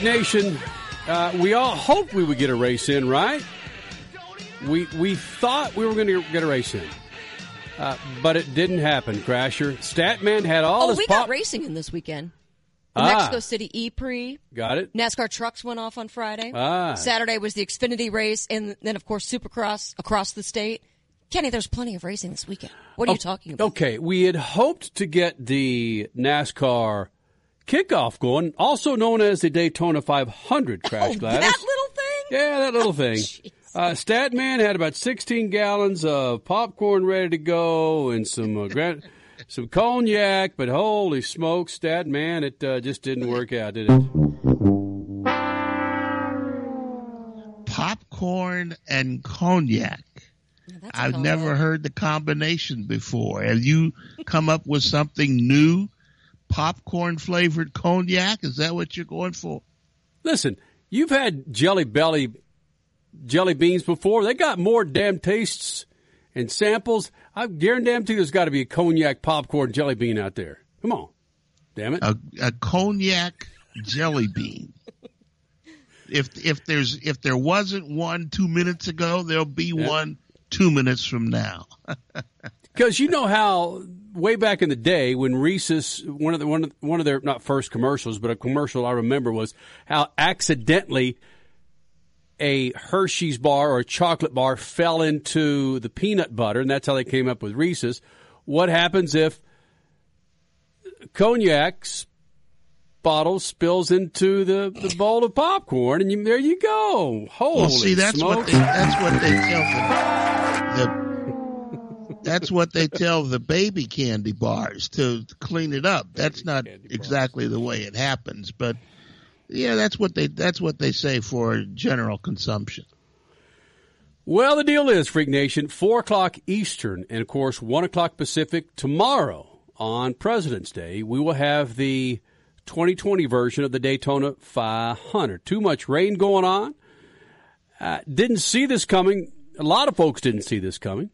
freak. Nation, uh, we all hoped we would get a race in, right? We we thought we were going to get a race in, uh, but it didn't happen. Crasher, Statman had all Oh, his we pop- got racing in this weekend. Ah. Mexico City E Prix. Got it. NASCAR trucks went off on Friday. Ah. Saturday was the Xfinity race, and then of course Supercross across the state. Kenny, there's plenty of racing this weekend. What are you talking about? Okay, we had hoped to get the NASCAR kickoff going, also known as the Daytona 500. Crash Oh, Gladys. that little thing. Yeah, that little thing. Uh, Statman had about 16 gallons of popcorn ready to go and some uh, gran- some cognac, but holy smokes, Statman, it uh, just didn't work out, did it? popcorn and cognac. I've a never heard the combination before. Have you come up with something new? Popcorn flavored cognac? Is that what you're going for? Listen, you've had Jelly Belly jelly beans before. They got more damn tastes and samples. I guarantee there's got to be a cognac popcorn jelly bean out there. Come on. Damn it. A, a cognac jelly bean. If if there's if there wasn't one two minutes ago, there'll be one two minutes from now. Because you know how way back in the day when Reese's one of the one of, one of their not first commercials, but a commercial I remember was how accidentally a Hershey's bar or a chocolate bar fell into the peanut butter, and that's how they came up with Reese's. What happens if cognac's bottle spills into the, the bowl of popcorn, and you, there you go. Holy well, see, that's smokes. what they, that's what they tell the, the that's what they tell the baby candy bars to clean it up. That's not exactly the way it happens, but yeah, that's what they that's what they say for general consumption. Well, the deal is, Freak Nation, 4 o'clock Eastern and, of course, 1 o'clock Pacific tomorrow on President's Day, we will have the 2020 version of the Daytona 500. Too much rain going on. Uh, didn't see this coming. A lot of folks didn't see this coming.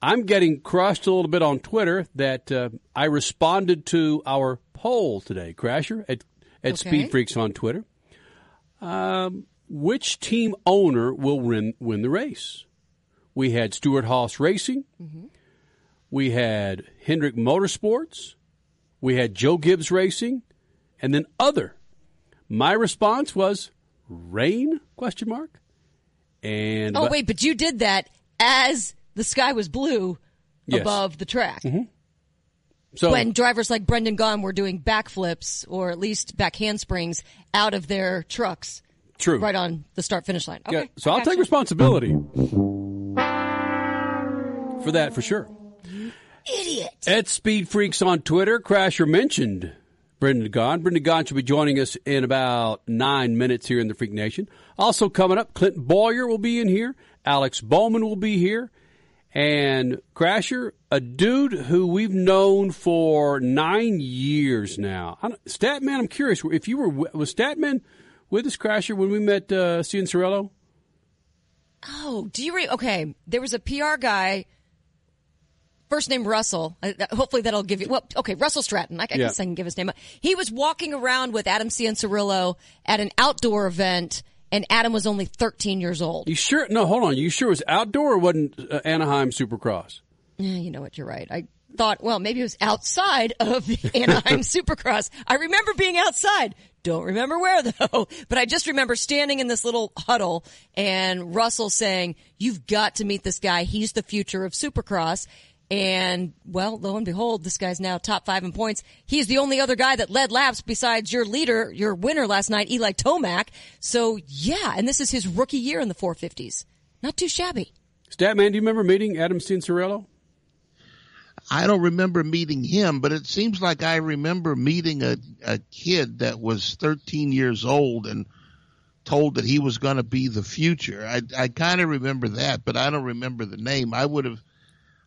I'm getting crushed a little bit on Twitter that uh, I responded to our poll today, Crasher, at, at Okay. Speed Freaks on Twitter. Um, which team owner will win, win the race? We had Stewart-Haas Racing. We had Hendrick Motorsports. We had Joe Gibbs Racing, and then other. My response was rain? Question mark. And Oh wait, but you did that as the sky was blue Yes. above the track. Mm-hmm. so When drivers like Brendan Gaughan were doing backflips or at least back handsprings out of their trucks true. right on the start finish line. Okay. Yeah, so I'll take responsibility for that for sure. Idiot. At Speed Freaks on Twitter, Crasher mentioned Brendan Gaughan. Brendan Gaughan should be joining us in about nine minutes here in the Freak Nation. Also coming up, Clinton Bowyer will be in here. Alex Bowman will be here. And Crasher, a dude who we've known for nine years now. I don't- Statman, I'm curious if you were was Statman with us, Crasher, when we met uh, Cianciarulo? Oh, do you re- okay? There was a PR guy, first name Russell. Uh, hopefully that'll give you. Well, okay, Russell Stratton. I, I Yeah. guess I can give his name. He was walking around with Adam Cianciarulo at an outdoor event, and Adam was only 13 years old. You sure? No, hold on. You sure it was outdoor or wasn't uh, Anaheim Supercross? Yeah, you know what? You're right. I thought, well, maybe it was outside of the Anaheim Supercross. I remember being outside. Don't remember where though. But I just remember standing in this little huddle and Russell saying, "You've got to meet this guy. He's the future of Supercross." And well, lo and behold, this guy's now top five in points. He's the only other guy that led laps besides your leader, your winner last night, Eli Tomac. So yeah, and this is his rookie year in the 450s. Not too shabby. Statman, do you remember meeting Adam Cianciarulo? I don't remember meeting him, but it seems like I remember meeting a, a kid that was 13 years old and told that he was going to be the future. I, I kind of remember that, but I don't remember the name. I would have,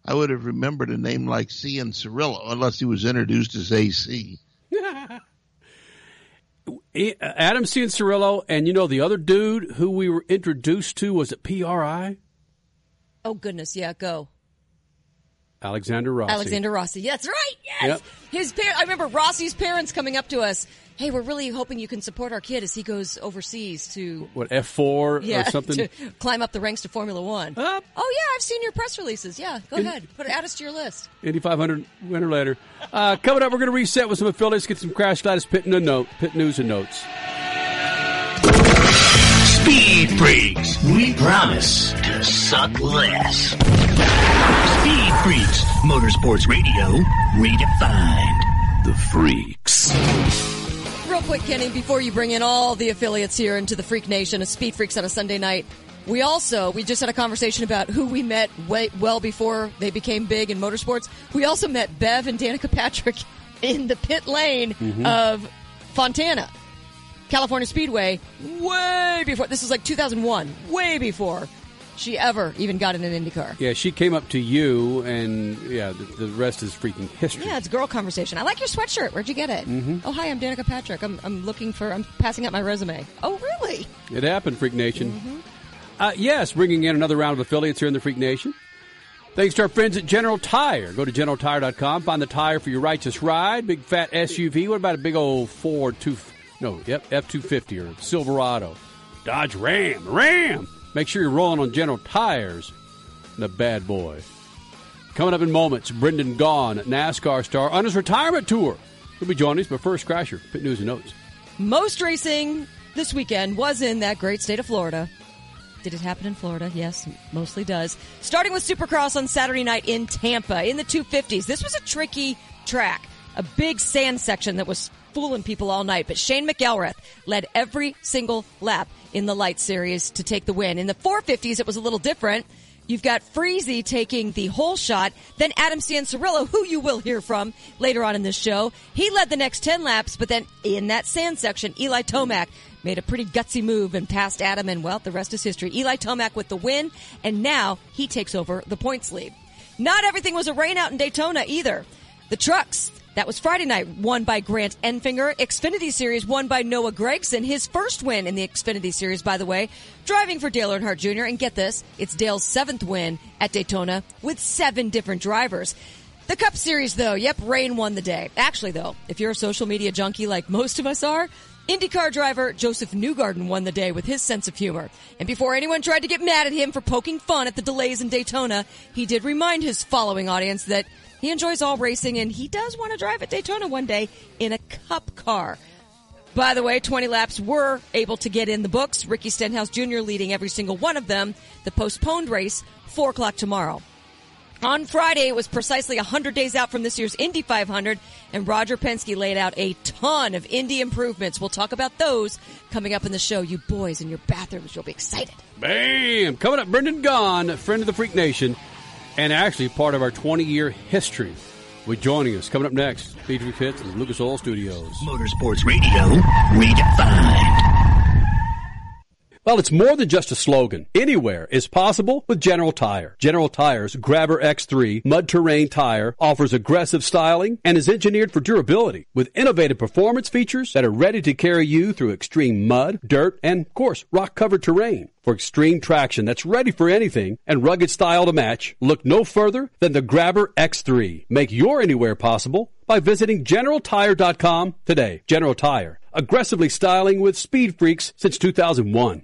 I would have remembered a name like Cianciarulo unless he was introduced as AC. Uh, Adam Cianciarulo, and you know the other dude who we were introduced to was at PRI. Oh goodness, yeah, go. Alexander Rossi. Alexander Rossi. That's right. Yes. Yep. His par- I remember Rossi's parents coming up to us. Hey, we're really hoping you can support our kid as he goes overseas to What F four yeah or something? to climb up the ranks to Formula One. Up. Oh yeah, I've seen your press releases. Yeah, go ahead. Put add us to your list. Indy 500 winner later. Uh, coming up, we're going to reset with some affiliates, get some Crash Gladys Pit, and a note, Pit news and notes. Speed Freaks. We promise to suck less. Speed Freaks. Motorsports Radio redefined. The Freaks. Real quick, Kenny, before you bring in all the affiliates here into the Freak Nation of Speed Freaks on a Sunday night, we also we just had a conversation about who we met way, well before they became big in motorsports. We also met Bev and Danica Patrick in the pit lane mm-hmm. of Fontana, California Speedway, way before. This was like 2001, way before she ever even got in an IndyCar. Yeah, she came up to you, and yeah, the, the rest is freaking history. Yeah, it's girl conversation. I like your sweatshirt. Where'd you get it? Mm-hmm. Oh, hi, I'm Danica Patrick. I'm, I'm looking for, I'm passing out my resume. Oh, really? It happened, Freak Nation. Uh, yes, bringing in another round of affiliates here in the Freak Nation. Thanks to our friends at General Tire. Go to generaltire.com, find the tire for your righteous ride. Big fat SUV. What about a big old Ford two? No, yep, F two fifty or Silverado, Dodge Ram, Ram. Make sure you're rolling on General Tires. The bad boy. Coming up in moments, Brendan Gaughan, NASCAR star, on his retirement tour. He'll be joining us, but first, Crasher, pit news and notes. Most racing this weekend was in that great state of Florida. Did it happen in Florida? Yes, mostly does. Starting with Supercross on Saturday night in Tampa in the 250s. This was a tricky track, a big sand section that was fooling people all night. But Shane McElrath led every single lap in the light series to take the win. In the 450s, it was a little different. You've got Freezy taking the whole shot, then Adam Cianciarulo, who you will hear from later on in this show. He led the next 10 laps, but then in that sand section, Eli Tomac made a pretty gutsy move and passed Adam, and well, the rest is history. Eli Tomac with the win, and now he takes over the points lead. Not everything was a rainout in Daytona either. The trucks, that was Friday night, won by Grant Enfinger. Xfinity Series won by Noah Gragson. His first win in the Xfinity Series, by the way, driving for Dale Earnhardt Jr. And get this, it's Dale's seventh win at Daytona with seven different drivers. The Cup Series, though, yep, rain won the day. Actually, though, if you're a social media junkie like most of us are, IndyCar driver Josef Newgarden won the day with his sense of humor. And before anyone tried to get mad at him for poking fun at the delays in Daytona, he did remind his following audience that he enjoys all racing and he does want to drive at Daytona one day in a cup car. By the way, 20 laps were able to get in the books. Ricky Stenhouse Jr. leading every single one of them. The postponed race, 4 o'clock tomorrow. On Friday, it was precisely 100 days out from this year's Indy 500, and Roger Penske laid out a ton of Indy improvements. We'll talk about those coming up in the show. You boys in your bathrooms, you'll be excited. Bam! Coming up, Brendan Gaughan, friend of the Freak Nation, and actually part of our 20 year history. With joining us coming up next, Freak Hits in Lucas Oil Studios. Motorsports Radio redefined. Well, it's more than just a slogan. Anywhere is possible with General Tire. General Tire's Grabber X3 mud terrain tire offers aggressive styling and is engineered for durability with innovative performance features that are ready to carry you through extreme mud, dirt, and, of course, rock covered terrain. For extreme traction that's ready for anything and rugged style to match, look no further than the Grabber X3. Make your anywhere possible by visiting GeneralTire.com today. General Tire, aggressively styling with speed freaks since 2001.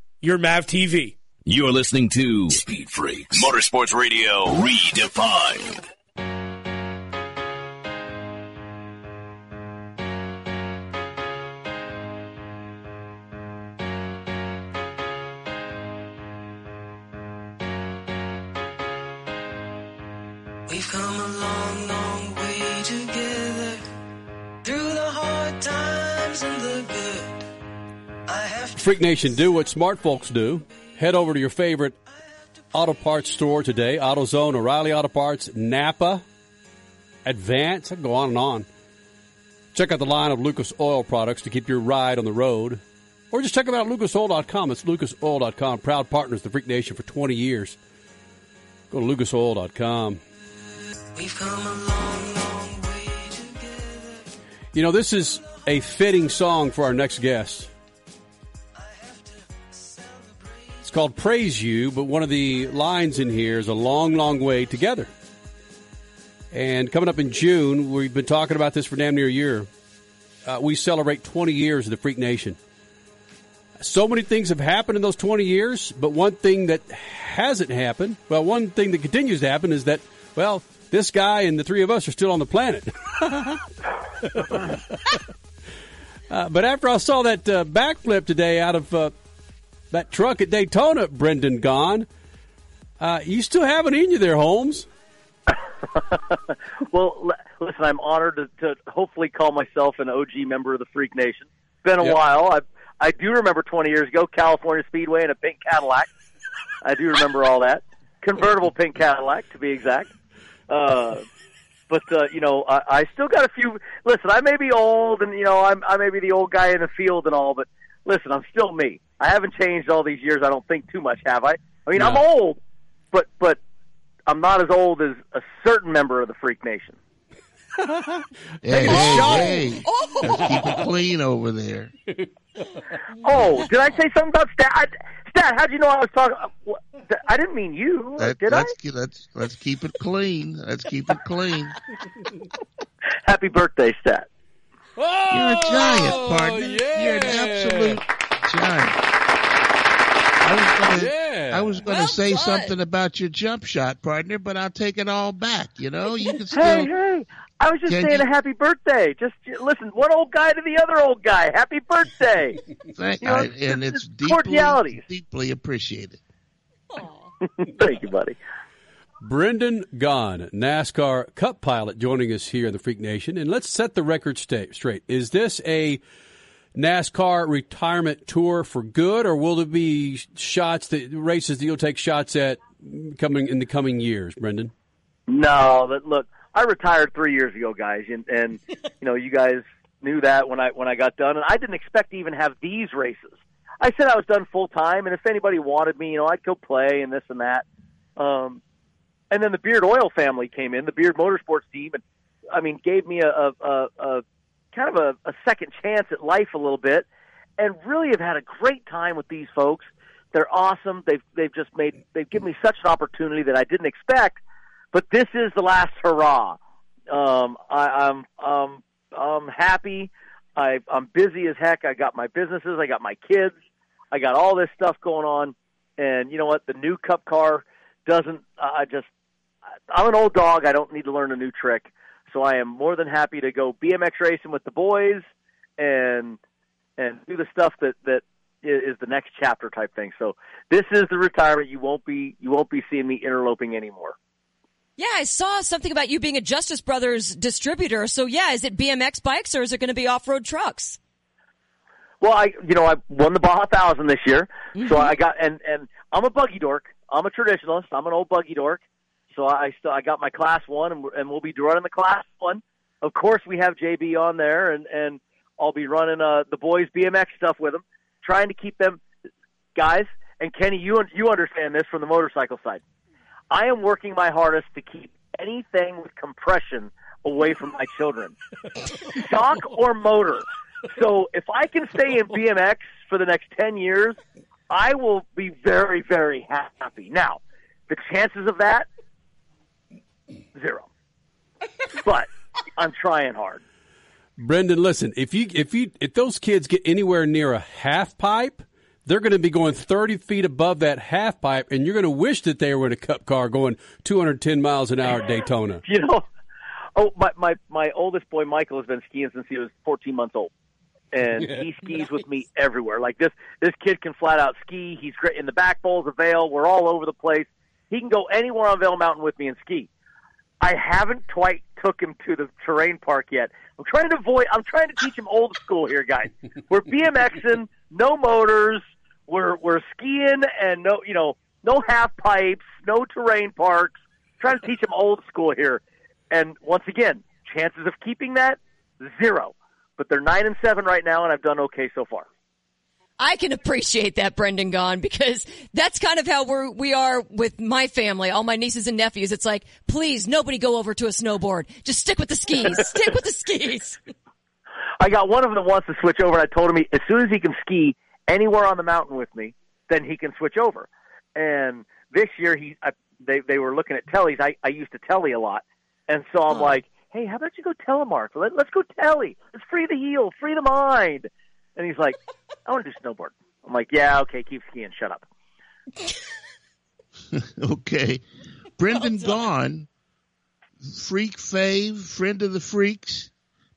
your MAV TV. You're listening to Speed Freaks Motorsports Radio Redefined. Freak Nation, do what smart folks do. Head over to your favorite auto parts store today AutoZone, O'Reilly Auto Parts, Napa, Advance. I can go on and on. Check out the line of Lucas Oil products to keep your ride on the road. Or just check them out at lucasoil.com. It's lucasoil.com. Proud partners of the Freak Nation for 20 years. Go to lucasoil.com. We've come a long, long way together. You know, this is a fitting song for our next guest. It's called Praise You, but one of the lines in here is a long, long way together. And coming up in June, we've been talking about this for damn near a year. Uh, we celebrate 20 years of the Freak Nation. So many things have happened in those 20 years, but one thing that hasn't happened, well, one thing that continues to happen is that, well, this guy and the three of us are still on the planet. uh, but after I saw that uh, backflip today out of uh, that truck at Daytona, Brendan Gaughan, uh, you still have it in you there, Holmes. well, l- listen, I'm honored to, to hopefully call myself an OG member of the Freak Nation. It's been a Yep. while. I I do remember 20 years ago, California Speedway in a pink Cadillac. I do remember all that. Convertible pink Cadillac, to be exact. Uh, but uh, you know, I, I still got a few. Listen, I may be old, and you know, I'm I may be the old guy in the field and all, but listen, I'm still me. I haven't changed all these years. I don't think too much, have I? I mean, I'm old, but but I'm not as old as a certain member of the Freak Nation. Hey, a hey, shot. hey. Let's keep it clean over there. Oh, did I say something about Stat? I, Stat, how'd you know I was talking? uh, I didn't mean you. Let, did I? let's, ke- let's let's keep it clean. Let's keep it clean. Happy birthday, Stat. You're a giant, Oh, partner. yeah. You're an absolute giant. I was gonna, Yeah. I was gonna Well say done. something about your jump shot, partner, but I'll take it all back. You know, you can still. Hey, hey! I was just Can saying you- a happy birthday. Just listen, one old guy to the other old guy. Happy birthday! Thank, You know, I, and it's it's deeply, cordialities. deeply appreciated. Thank you, buddy. Brendan Gaughan, NASCAR Cup pilot, joining us here in the Freak Nation. And let's set the record straight. Is this a NASCAR retirement tour for good, or will there be shots that races that you'll take shots at coming in the coming years, Brendan? No, but look, I retired three years ago, guys, and and you know you guys knew that when I when I got done, and I didn't expect to even have these races. I said I was done full time, and if anybody wanted me, you know, I'd go play and this and that. Um, and then the Beard Oil family came in, the Beard Motorsports team, and I mean, gave me a, a, a, a kind of a, a second chance at life a little bit, and really have had a great time with these folks. They're awesome. They've they've just made they've given me such an opportunity that I didn't expect. But this is the last hurrah. Um, I, I'm um, I'm happy. I, I'm busy as heck. I got my businesses. I got my kids. I got all this stuff going on. And you know what? The new Cup car doesn't. I just. I'm an old dog. I don't need to learn a new trick. So I am more than happy to go BMX racing with the boys and and do the stuff that that is the next chapter type thing. So this is the retirement. You won't be you won't be seeing me interloping anymore. Yeah, I saw something about you being a Justice Brothers distributor. So yeah, is it BMX bikes or is it going to be off-road trucks? Well, I you know I won the Baja Thousand this year, Mm-hmm. so I got and and I'm a buggy dork. I'm a traditionalist. I'm an old buggy dork. So I still I got my class one, and, and we'll be running the class one. Of course, we have JB on there, and and I'll be running uh, the boys BMX stuff with them, trying to keep them guys. And Kenny, you you understand this from the motorcycle side. I am working my hardest to keep anything with compression away from my children, shock or motor. So if I can stay in BMX for the next ten years, I will be very very happy. Now, the chances of that zero, but I'm trying hard. Brendan, listen, if you if you if those kids get anywhere near a half pipe, they're going to be going 30 feet above that half pipe, and you're going to wish that they were in a cup car going 210 miles an hour at Daytona. You know, oh my my my oldest boy Michael has been skiing since he was 14 months old, and he skis with me everywhere. Like this this kid can flat out ski. He's great in the back bowls of Vail. We're all over the place. He can go anywhere on Vail Mountain with me and ski. I haven't quite took him to the terrain park yet. I'm trying to avoid. I'm trying to teach him old school here, guys. We're BMXing, no motors. We're we're skiing and no, you know, no half pipes, no terrain parks. trying to teach him old school here. And once again, chances of keeping that zero. But they're nine and seven right now, and I've done okay so far. I can appreciate that, Brendan Gaughan, because that's kind of how we're, we are with my family, all my nieces and nephews. It's like, please, nobody go over to a snowboard. Just stick with the skis. stick with the skis. I got one of them wants to switch over. I told him he, as soon as he can ski anywhere on the mountain with me, then he can switch over. And this year, he I, they they were looking at tellies. I I used to telly a lot, and so I'm like, hey, how about you go telemark? Let, let's go telly. Let's free the heel, free the mind. And he's like, I want to do snowboard. I'm like, yeah, okay, keep skiing. Shut up. okay. Brendan Gaughan, freak fave, friend of the freaks,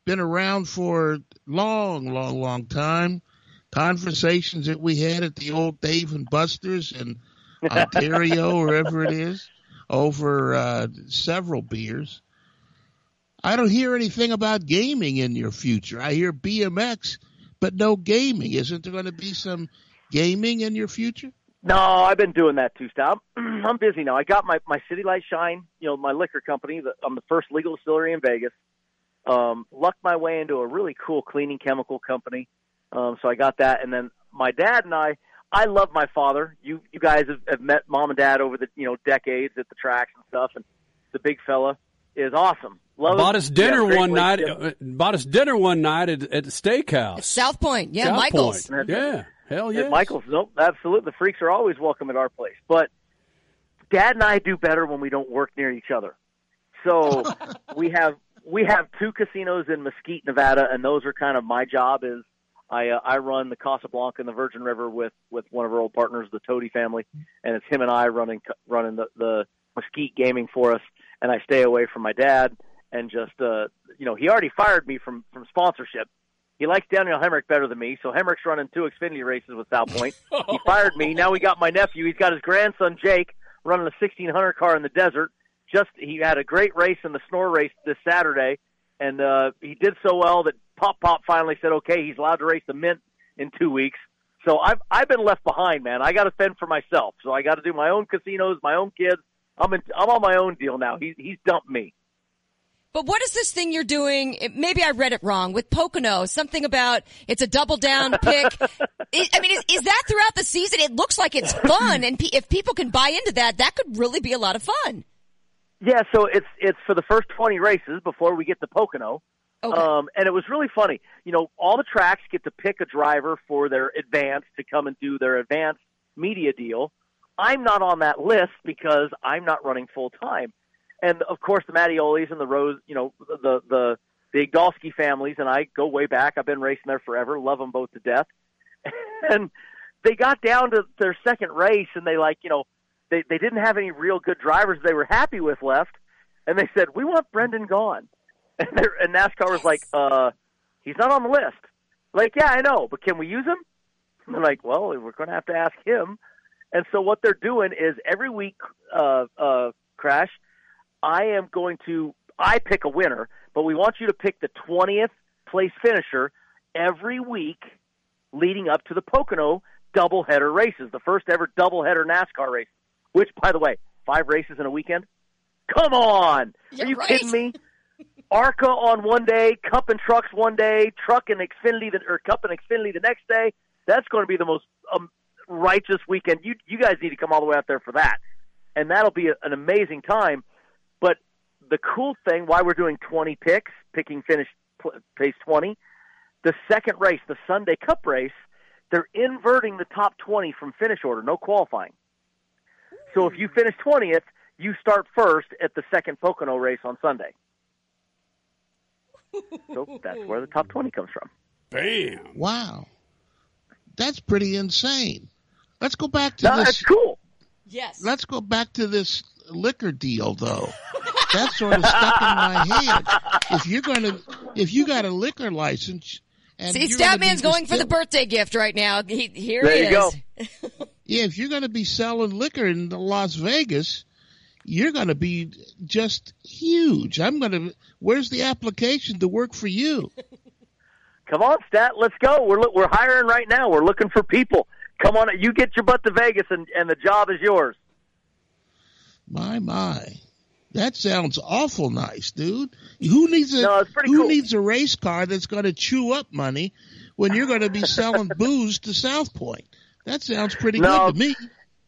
been around for a long, long, long time. Conversations that we had at the old Dave and Buster's in Ontario, wherever it is, over uh, several beers. I don't hear anything about gaming in your future. I hear BMX, but no gaming. Isn't there going to be some gaming in your future? No, I've been doing that too, Stop. I'm busy now. I got my my City Light Shine, you know, my liquor company. The, I'm the first legal distillery in Vegas. Um, lucked my way into a really cool cleaning chemical company. Um, so I got that, and then my dad and I. I love my father. You you guys have, have met mom and dad over the you know decades at the tracks and stuff, and the big fella is awesome. Love bought us dinner Yeah, one night. relationship. uh, Bought us dinner one night at, at the steakhouse. South Point. Yeah, South Michael's. Point. Yeah, hell Yeah, yeah. Michael's. Nope, absolutely. The freaks are always welcome at our place. But Dad and I do better when we don't work near each other. So we have we have two casinos in Mesquite, Nevada, and those are kind of my job. Is I uh, I run the Casablanca and the Virgin River with with one of our old partners, the Toady family, and it's him and I running running the the Mesquite gaming for us. And I stay away from my dad and just uh you know he already fired me from from sponsorship. He likes Daniel Hemric better than me, so Hemric's running two Xfinity races with South Point. He fired me. Now we got my nephew. He's got his grandson Jake running a 1600 car in the desert. Just he had a great race in the snore race this Saturday, and uh, he did so well that Pop Pop finally said, okay, he's allowed to race the Mint in two weeks. So I've I've been left behind, man. I got to fend for myself. So I got to do my own casinos, my own kids. I'm in, I'm on my own deal now. He's he's dumped me. But what is this thing you're doing? It- Maybe I read it wrong with Pocono. Something about it's a double down pick. I I mean, is, is that throughout the season? It looks like it's fun, and pe- if people can buy into that, that could really be a lot of fun. Yeah, so it's it's for the first 20 races before we get to Pocono. Okay. Um, and it was really funny. You know, all the tracks get to pick a driver for their advance to come and do their advance media deal. I'm not on that list because I'm not running full time. And of course, the Mattiolis and the Rose, you know, the the the Igdalsky families and I go way back. I've been racing there forever. Love them both to death. and they got down to their second race, and they like, you know, they they didn't have any real good drivers they were happy with left, and they said, "We want Brendan Gaughan." And, and NASCAR was like, "Uh, he's not on the list." Like, yeah, I know, but can we use him? And they're like, "Well, we're going to have to ask him." And so what they're doing is every week, uh, uh, Crash, I am going to I pick a winner, but we want you to pick the twentieth place finisher every week leading up to the Pocono doubleheader races, the first ever doubleheader NASCAR race. Which, by the way, five races in a weekend. Come on, Yeah, are you right. kidding me? ARCA on one day, Cup and Trucks one day, Truck and Xfinity the, or Cup and Xfinity the next day. That's going to be the most um, righteous weekend. You you guys need to come all the way out there for that, and that'll be a, an amazing time. But the cool thing, why we're doing 20 picks, picking finish pl- pace 20, the second race, the Sunday Cup race, they're inverting the top 20 from finish order, no qualifying. So if you hmm. finish 20th, you start first at the second Pocono race on Sunday. So that's where the top 20 comes from. Bam. Wow. That's pretty insane. Let's go back to No, this. that's cool. Yes. Let's go back to this liquor deal, though. That's sort of stuck in my head. If you're going to, if you got a liquor license, and See, you're gonna be Statman's going for the birthday gift right now. He, here There he you is. go. Yeah, if you're going to be selling liquor in Las Vegas, you're going to be just huge. I'm going to. Where's the application to work for you? Come on, Stat, let's go. We're look, we're hiring right now. We're looking for people. Come on, you get your butt to Vegas, and and the job is yours. My my, that sounds awful nice, dude. Who needs a No, Who cool. needs a race car that's going to chew up money when you're going to be selling booze to South Point? That sounds pretty No. good to me.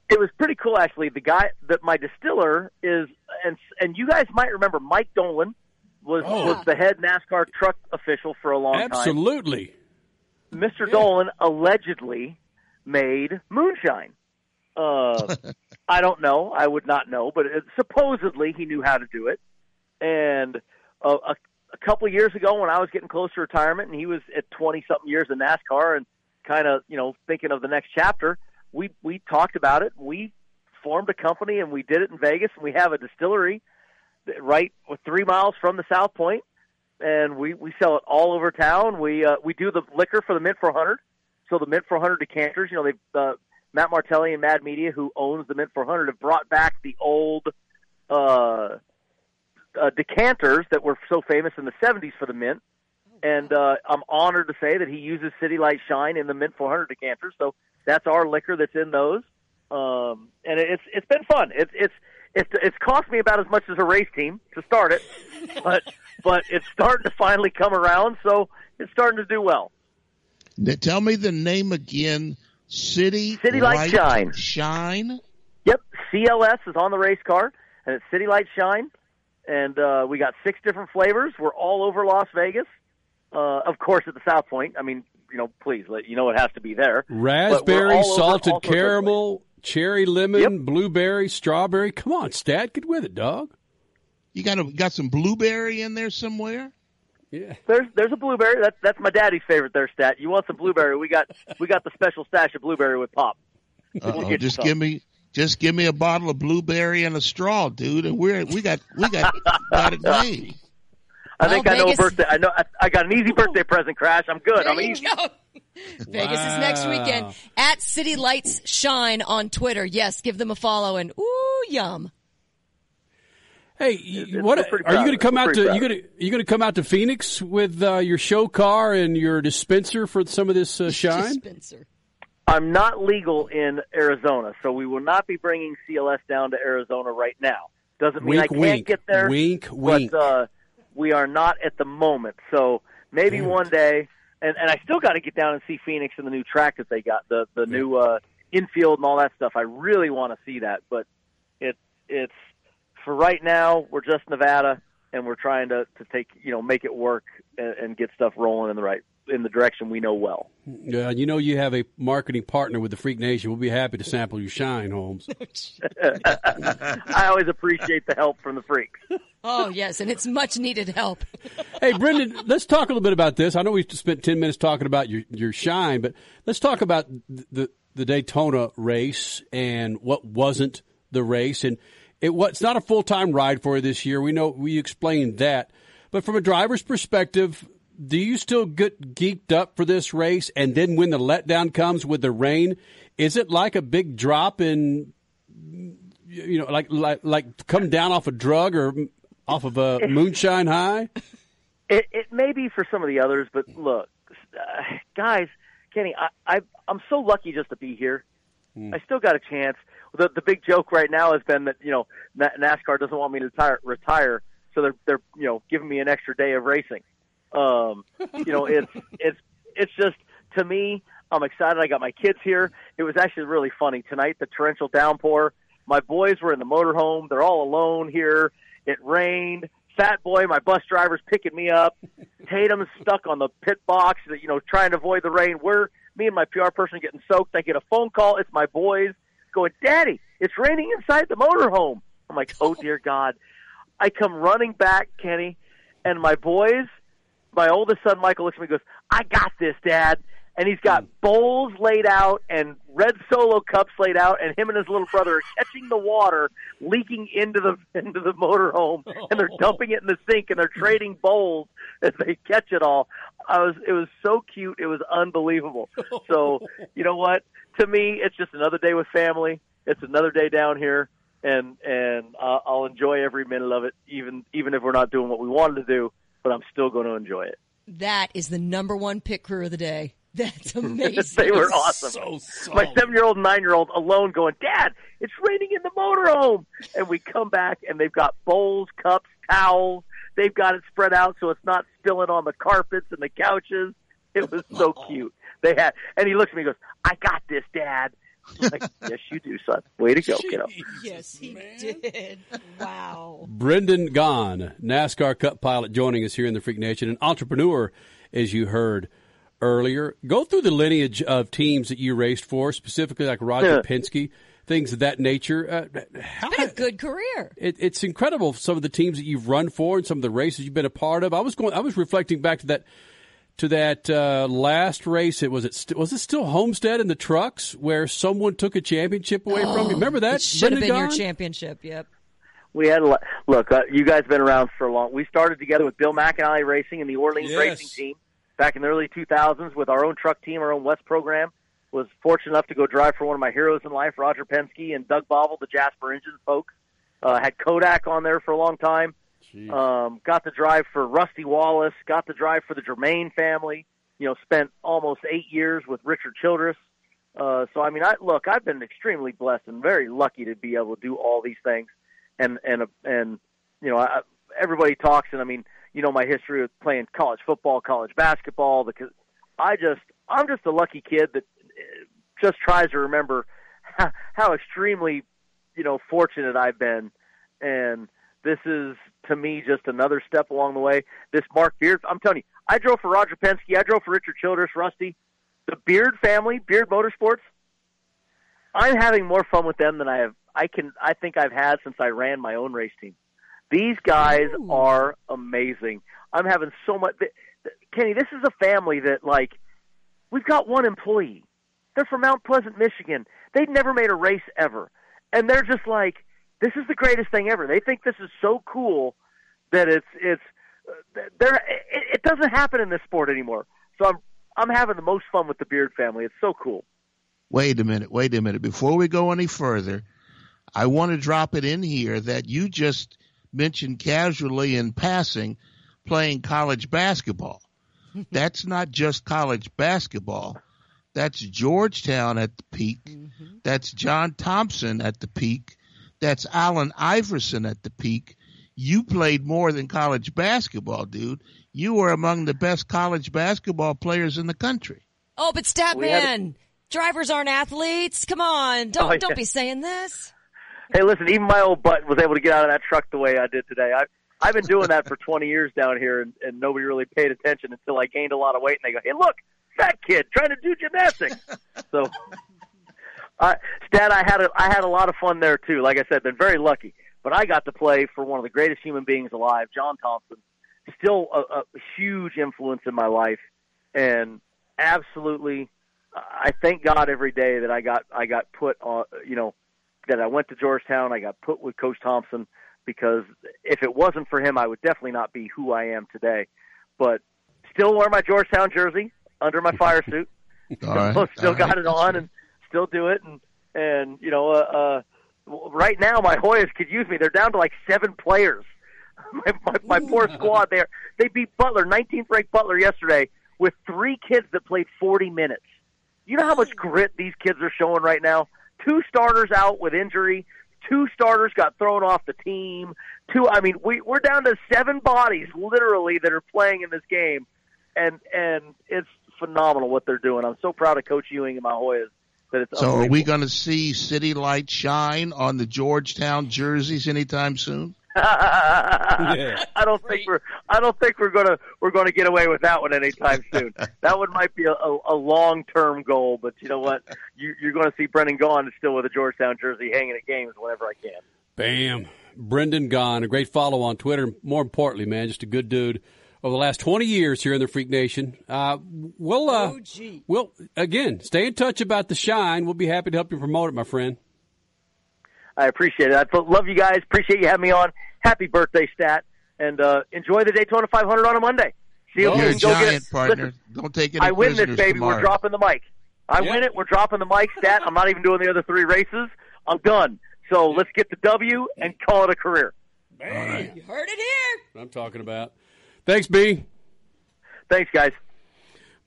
It was pretty cool, actually. The guy that my distiller is, and and you guys might remember Mike Dolan was Oh. was the head NASCAR truck official for a long time. Absolutely. Mr. Dolan allegedly made moonshine. Uh, I don't know. I would not know, but it, supposedly he knew how to do it. And a, a, a couple of years ago, when I was getting close to retirement, and he was at twenty something years in NASCAR, and kind of you know thinking of the next chapter, we we talked about it. We formed a company, and we did it in Vegas, and we have a distillery that- right three miles from the South Point and we we sell it all over town. We uh, we do the liquor for the Mint 400. So the Mint 400 decanters, you know, they uh, Matt Martelli and Mad Media, who owns the Mint 400, have brought back the old uh, uh, decanters that were so famous in the 70s for the Mint. And uh, I'm honored to say that he uses City Light Shine in the Mint 400 decanters. So that's our liquor that's in those. Um, and it's it's been fun. It's it's it's it's cost me about as much as a race team to start it, but but it's starting to finally come around. So it's starting to do well. Now, Tell me the name again. City City Light Shine. Shine. Yep, CLS is on the race car, and it's City Light Shine, and uh, we got six different flavors. We're all over Las Vegas, uh, of course, at the South Point. I mean, you know, please, let you know it has to be there. Raspberry, salted all sorts of caramel, cherry lemon, Yep. blueberry, strawberry. Come on, Stat, get with it, dog. You got a, got some blueberry in there somewhere. Yeah. There's there's a blueberry. That's that's my daddy's favorite. There, stat. You want some blueberry? We got we got the special stash of blueberry with pop. Uh-oh, get you just give me just give me a bottle of blueberry and a straw, dude, and we're we got we got got it made. I think Well, I know a birthday. I know I, I got an easy birthday present. Crash. I'm good. There I'm easy. go. Vegas is next weekend at City Lights Shine on Twitter. Yes, give them a follow and ooh yum. Hey, It's- what we're you going to come out to? proud You going to you going to come out to Phoenix with uh, your show car and your dispenser for some of this uh, shine? Dispenser. I'm not legal in Arizona, so we will not be bringing CLS down to Arizona right now. Doesn't mean Wink, I can't wink. get there. Wink, wink. But uh, we are not at the moment. So maybe Damn one day, and, and I still got to get down and see Phoenix and the new track that they got, the the new uh, infield and all that stuff. I really want to see that, but it it's for right now. We're just Nevada, and we're trying to to take you know make it work and, and get stuff rolling in the right in the direction we know well. Yeah, you know you have a marketing partner with the Freak Nation. We'll be happy to sample your shine, Holmes. I always appreciate the help from the freaks. Oh yes, and it's much needed help. hey, Brendan, let's talk a little bit about this. I know we've spent ten minutes talking about your your shine, but let's talk about the the Daytona race and what wasn't the race. And it was it's not a full time ride for you this year. We know we explained that, but from a driver's perspective. Do you still get geeked up for this race? And then when the letdown comes with the rain, is it like a big drop in, you know, like like like come down off a drug or off of a moonshine high? It, it may be for some of the others, but look, uh, guys, Kenny, I, I I'm so lucky just to be here. I still got a chance. The the big joke right now has been that you know NASCAR doesn't want me to retire, retire, so they're they're you know giving me an extra day of racing. Um, you know, it's it's it's just to me, I'm excited. I got my kids here. It was actually really funny tonight. The torrential downpour. My boys were in the motorhome. They're all alone here. It rained. Fat boy, my bus driver's picking me up. Tatum's stuck on the pit box, you know, trying to avoid the rain. We're me and my PR person are getting soaked. I get a phone call. It's my boys going, "Daddy, it's raining inside the motorhome." I'm like, "Oh dear God!" I come running back, Kenny, and my boys, my oldest son Michael looks at me and goes, "I got this, Dad." And he's got bowls laid out and red solo cups laid out, and him and his little brother are catching the water leaking into the into the motorhome, and they're dumping it in the sink, and they're trading bowls as they catch it all. I was it was so cute, it was unbelievable. So you know what? To me, it's just another day with family. It's another day down here, and and uh, I'll enjoy every minute of it, even even if we're not doing what we wanted to do. But I'm still going to enjoy it. That is the number one pit crew of the day. That's amazing. they were awesome. So My seven-year-old and nine-year-old alone going, Dad, it's raining in the motorhome. And we come back and they've got bowls, cups, towels. They've got it spread out so it's not spilling on the carpets and the couches. It was so oh. cute. They had, and he looks at me and goes, I got this, Dad. Like, yes, you do, son. Way to go, kiddo. yes, he did. Wow. Brendan Gaughan, NASCAR Cup pilot, joining us here in the Freak Nation, an entrepreneur, as you heard earlier. Go through the lineage of teams that you raced for, specifically like Roger Yeah. Penske, things of that nature. Uh, how, Been a good career. it, it's incredible some of the teams that you've run for and some of the races you've been a part of. I was going, I was reflecting back to that to that uh, last race. It was it st- was it still Homestead in the trucks where someone took a championship away from you? Remember that? It should have been your championship. Yep. We had a lot. Look, uh, you guys have been around for a long. We started together with Bill McAnally Racing and the Orleans Yes. Racing Team back in the early 2000s with our own truck team, our own West program. Was fortunate enough to go drive for one of my heroes in life, Roger Penske and Doug Bawel, the Jasper Engine folks. Uh, had Kodak on there for a long time. Um, got to drive for Rusty Wallace. Got to drive for the Germain family. You know, spent almost eight years with Richard Childress. Uh, so I mean, I look, I've been extremely blessed and very lucky to be able to do all these things, and and and you know, I, everybody talks, and I mean, you know, my history with playing college football, college basketball, because I just, I'm just a lucky kid that uh, just tries to remember how, how extremely, you know, fortunate I've been, and this is to me just another step along the way. This Mark Beard, I'm telling you, I drove for Roger Penske, I drove for Richard Childress, Rusty, the Beard family, Beard Motorsports. I'm having more fun with them than I have. I can. I think I've had since I ran my own race team. These guys are amazing. I'm having so much. th- th- Kenny, this is a family that like we've got one employee. They're from Mount Pleasant, Michigan. They've never made a race ever, and they're just like, this is the greatest thing ever. They think this is so cool that it's it's uh, they're it, it doesn't happen in this sport anymore. So I'm I'm having the most fun with the Beard family. It's so cool. Wait a minute, wait a minute. Before we go any further, I want to drop it in here that you just mentioned casually in passing playing college basketball. That's not just college basketball. That's Georgetown at the peak. Mm-hmm. That's John Thompson at the peak. That's Allen Iverson at the peak. You played more than college basketball, dude. You were among the best college basketball players in the country. Oh, but We had- Statman, drivers aren't athletes. Come on, don't Oh, yeah. don't be saying this. Hey, listen, even my old butt was able to get out of that truck the way I did today. I I've been doing that for 20 years down here, and, and nobody really paid attention until I gained a lot of weight, and they go, "Hey, look, fat kid trying to do gymnastics." so, uh, Stat, I had a I had a lot of fun there too. Like I said, been very lucky, but I got to play for one of the greatest human beings alive, John Thompson. Still a, a huge influence in my life, and absolutely, I thank God every day that I got I got put on. You know, that I went to Georgetown. I got put with Coach Thompson because if it wasn't for him, I would definitely not be who I am today. But still wear my Georgetown jersey under my fire suit. All right. still still All right. got it on and still do it. And and you know, uh, uh, right now my Hoyas could use me. They're down to like seven players. my, my, my poor squad there. They beat Butler, 19th ranked Butler yesterday, with three kids that played 40 minutes. You know how much grit these kids are showing right now? Two starters out with injury. Two starters got thrown off the team. Two, I mean, we, we're down to seven bodies literally that are playing in this game, and and it's phenomenal what they're doing. I'm so proud of Coach Ewing and my Hoyas that it's So are we going to see City lights shine on the Georgetown jerseys anytime soon? I don't think we're I don't think we're gonna we're gonna get away with that one anytime soon. that one might be a, a, a long term goal, but you know what? You, you're going to see Brendan Gaughan still with a Georgetown jersey hanging at games whenever I can. Bam. Brendan Gaughan, a great follow on Twitter. More importantly, man, just a good dude. Over the last 20 years here in the Freak Nation, uh, we'll, uh, we'll, again, stay in touch about the shine. We'll be happy to help you promote it, my friend. I appreciate it. I love you guys. Appreciate you having me on. Happy birthday, Stat, and uh, enjoy the Daytona 500 on a Monday. See if You're we a can go get giant partner. Listen, Don't take it. I win this, prisoners baby. tomorrow. We're dropping the mic. I Yeah. win it. We're dropping the mic, Stat. I'm not even doing the other three races. I'm done. So let's get the W and call it a career. Man, You heard it here. What I'm talking about. Thanks, B. Thanks, guys.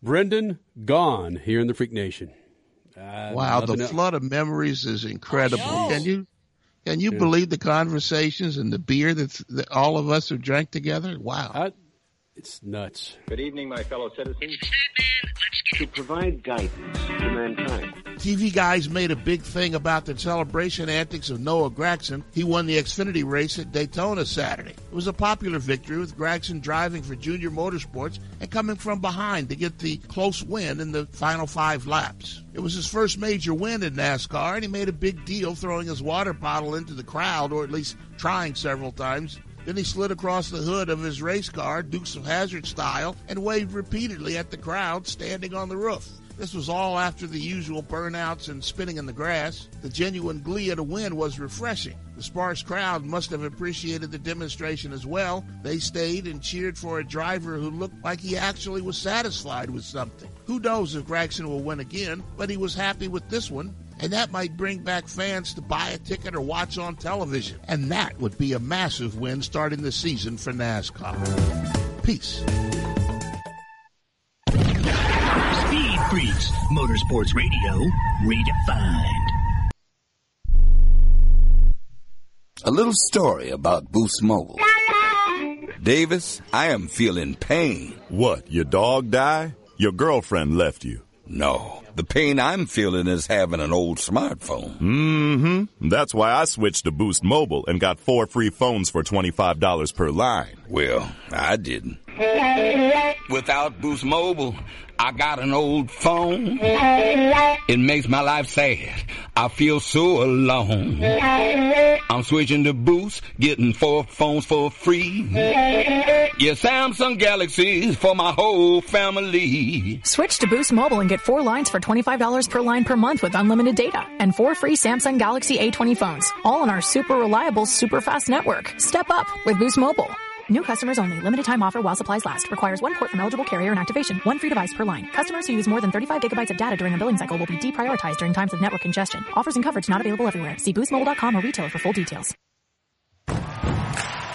Brendan Gaughan here in the Freak Nation. Uh, Wow, the else. flood of memories is incredible. Can you can you believe the conversations and the beer that's, that all of us have drank together? Wow. I- it's nuts. Good evening, my fellow citizens. To provide guidance to mankind. TV guys made a big thing about the celebration antics of Noah Gragson. He won the Xfinity race at Daytona Saturday. It was a popular victory with Gragson driving for Junior Motorsports and coming from behind to get the close win in the final five laps. It was his first major win in NASCAR, and he made a big deal throwing his water bottle into the crowd, or at least trying several times. Then he slid across the hood of his race car, Dukes of Hazzard style, and waved repeatedly at the crowd standing on the roof. This was all after the usual burnouts and spinning in the grass. The genuine glee at a win was refreshing. The sparse crowd must have appreciated the demonstration as well. They stayed and cheered for a driver who looked like he actually was satisfied with something. Who knows if Gragson will win again, but he was happy with this one. And that might bring back fans to buy a ticket or watch on television. And that would be a massive win starting the season for NASCAR. Peace. Speed Freaks, Motorsports Radio, redefined. A little story about Boost Mobile. Davis, I am feeling pain. What, your dog die? Your girlfriend left you? No, the pain I'm feeling is having an old smartphone. Mm-hmm. That's why I switched to Boost Mobile and got four free phones for $25 per line. Well, I didn't. Without Boost Mobile, I got an old phone. It makes my life sad. I feel so alone. I'm switching to Boost, getting four phones for free. Yeah, Samsung Galaxies for my whole family. Switch to Boost Mobile and get four lines for $25 per line per month with unlimited data and four free Samsung Galaxy A20 phones, all on our super reliable, super fast network. Step up with Boost Mobile. New customers only. Limited time offer while supplies last. Requires one port from eligible carrier and activation. One free device per line. Customers who use more than 35 gigabytes of data during a billing cycle will be deprioritized during times of network congestion. Offers and coverage not available everywhere. See boostmobile.com or retailer for full details.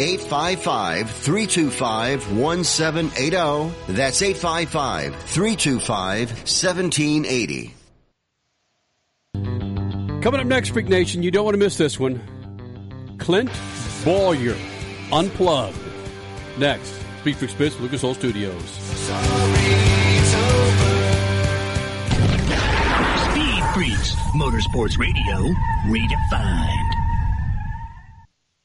855 325 1780. That's 855 325 1780. Coming up next, Freak Nation, you don't want to miss this one. Clint Bowyer, Unplugged. Next, Speak for Spitz, Lucas Oil Studios. Speed Freaks, Motorsports Radio, redefined.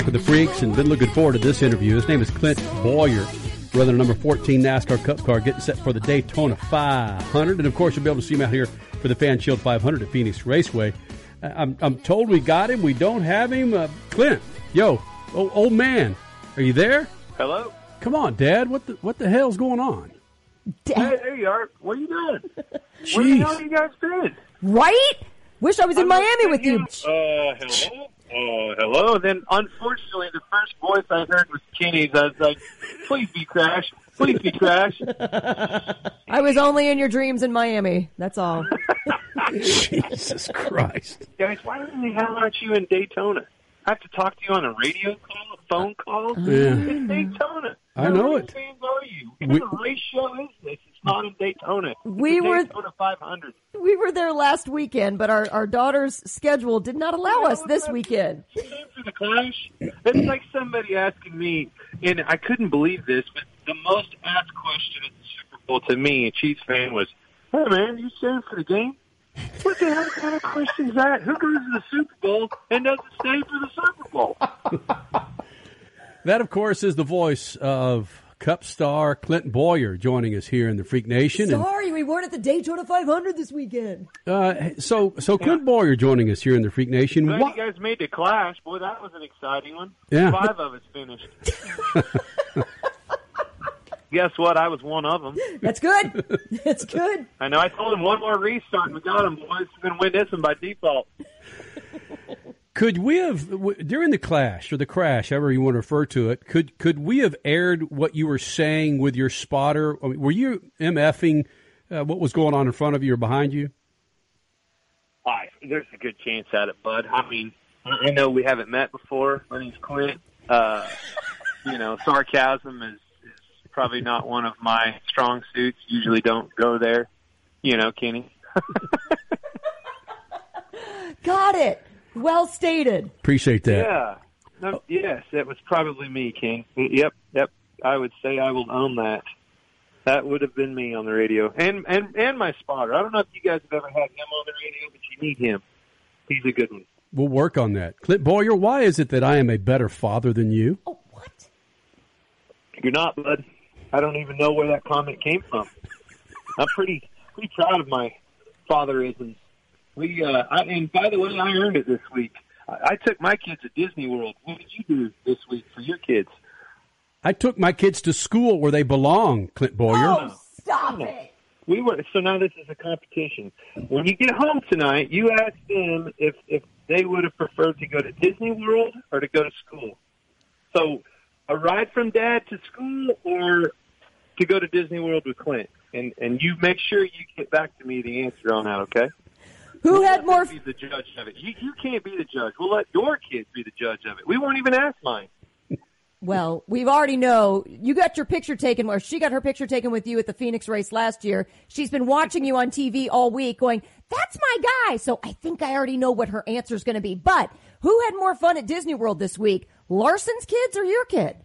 Back with the Freaks and been looking forward to this interview. His name is Clint Bowyer, running a number 14 NASCAR Cup car, getting set for the Daytona 500. And of course, you'll be able to see him out here for the FanShield 500 at Phoenix Raceway. I- I'm, I'm told we got him. We don't have him. Uh, Clint, yo, old, old man, are you there? Hello. Come on, Dad. What the what the hell's going on? Hey, there you are. What are you doing? Where the hell you guys been? Right? Wish I was in Miami with you. Uh, hello. Oh, hello. Then, unfortunately, the first voice I heard was Kenny's. I was like, "Please be Crash. Please be Crash." I was only in your dreams in Miami. That's all. Jesus Christ. Guys, why don't they hell aren't you in Daytona? I have to talk to you on a radio call, a phone call. Yeah. It's Daytona. I How know many it. Fans are you? What We- of race show is this? It's not in Daytona. We It's were- Daytona 500. We were there last weekend, but our, our daughter's schedule did not allow us this weekend. for the Clash. It's like somebody asking me, and I couldn't believe this, but the most asked question at the Super Bowl to me, a Chiefs fan, was, "Hey man, you staying for the game?" What the hell kind of question is that? Who goes to the Super Bowl and doesn't stay for the Super Bowl? That, of course, is the voice of Cup star Clint Bowyer joining us here in the Freak Nation. And, Sorry, we weren't at the Daytona 500 this weekend. uh, so, so Clint Bowyer joining us here in the Freak Nation. Glad What, you guys made the Clash. Boy, that was an exciting one. Yeah. Five of us finished. Guess what? I was one of them. That's good. That's good. I know. I told him one more restart, and we got him, boys. We're going to win this one by default. Could we have w- during the clash or the crash, however you want to refer to it? Could could we have aired what you were saying with your spotter? I mean, were you mfing uh, what was going on in front of you or behind you? Hi, there's a good chance at it, bud. I mean, I I know we haven't met before. My name's Clint. Uh, you know, sarcasm is, is probably not one of my strong suits. Usually don't go there. You know, Kenny. Got it. Well stated. Appreciate that. Yeah. No, yes, that was probably me, King. Yep, yep. I would say I will own that. That would have been me on the radio, and and and my spotter. I don't know if you guys have ever had him on the radio, but you need him. He's a good one. We'll work on that. Clint Bowyer, why is it that I am a better father than you? Oh, what? You're not, bud. I don't even know where that comment came from. I'm pretty pretty proud of my fatherisms. We uh, I, and by the way, I earned it this week. I, I took my kids to Disney World. What did you do this week for your kids? I took my kids to school where they belong, Clint Bowyer. Oh, Stop it. We were so now this is a competition. When you get home tonight, you ask them if if they would have preferred to go to Disney World or to go to school. So a ride from dad to school or to go to Disney World with Clint. And and you make sure you get back to me the answer on that, okay? Who had more? Be the judge of it. You you can't be the judge. We'll let your kids be the judge of it. We won't even ask mine. Well, we've already know you got your picture taken, or she got her picture taken with you at the Phoenix race last year. She's been watching you on TV all week, going, "That's my guy." So I think I already know what her answer is going to be. But who had more fun at Disney World this week, Larson's kids or your kid?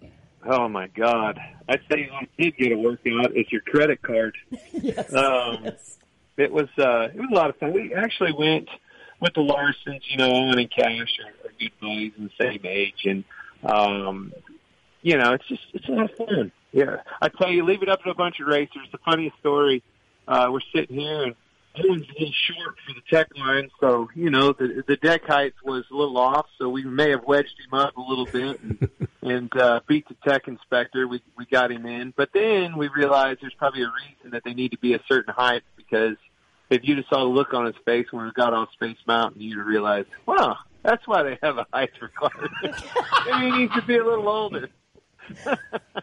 Oh my God! I tell you, what did get a workout. It's your credit card. yes. Um, It was uh, it was a lot of fun. We actually went with the Larsons. You know, Owen and Cash are, are good buddies and the same age, and um, you know, it's just it's a lot of fun. Yeah, I tell you, leave it up to a bunch of racers. The funniest story: uh, we're sitting here, and Owen's a little short for the tech line, so you know the the deck height was a little off, so we may have wedged him up a little bit and, and uh, beat the tech inspector. We we got him in, but then we realized there's probably a reason that they need to be a certain height because if you just saw the look on his face when we got on Space Mountain, you'd realize, wow, that's why they have a height requirement. Maybe he needs to be a little older.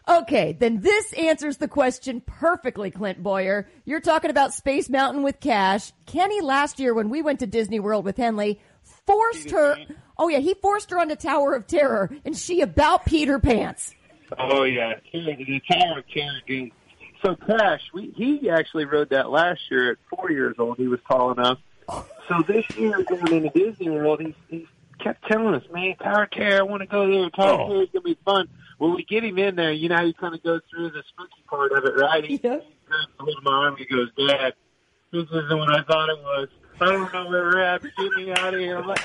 Okay, then this answers the question perfectly, Clint Bowyer. You're talking about Space Mountain with Cash. Kenny last year when we went to Disney World with Henley forced her. Oh yeah, he forced her on the Tower of Terror, and she about peed her pants. Oh yeah, the Tower of Terror game. So Cash, we, he actually rode that last year at four years old. He was tall enough. So this year going into Disney World, he, he kept telling us, "Man, Tower of Terror, I want to go there. Tower of oh. Terror is gonna be fun." When we get him in there, you know how he kind of goes through the spooky part of it, right? He, yeah. he grabs a hold of my arm. He goes, "Dad, this isn't what I thought it was. I don't know where we're at. But get me out of here." I'm like,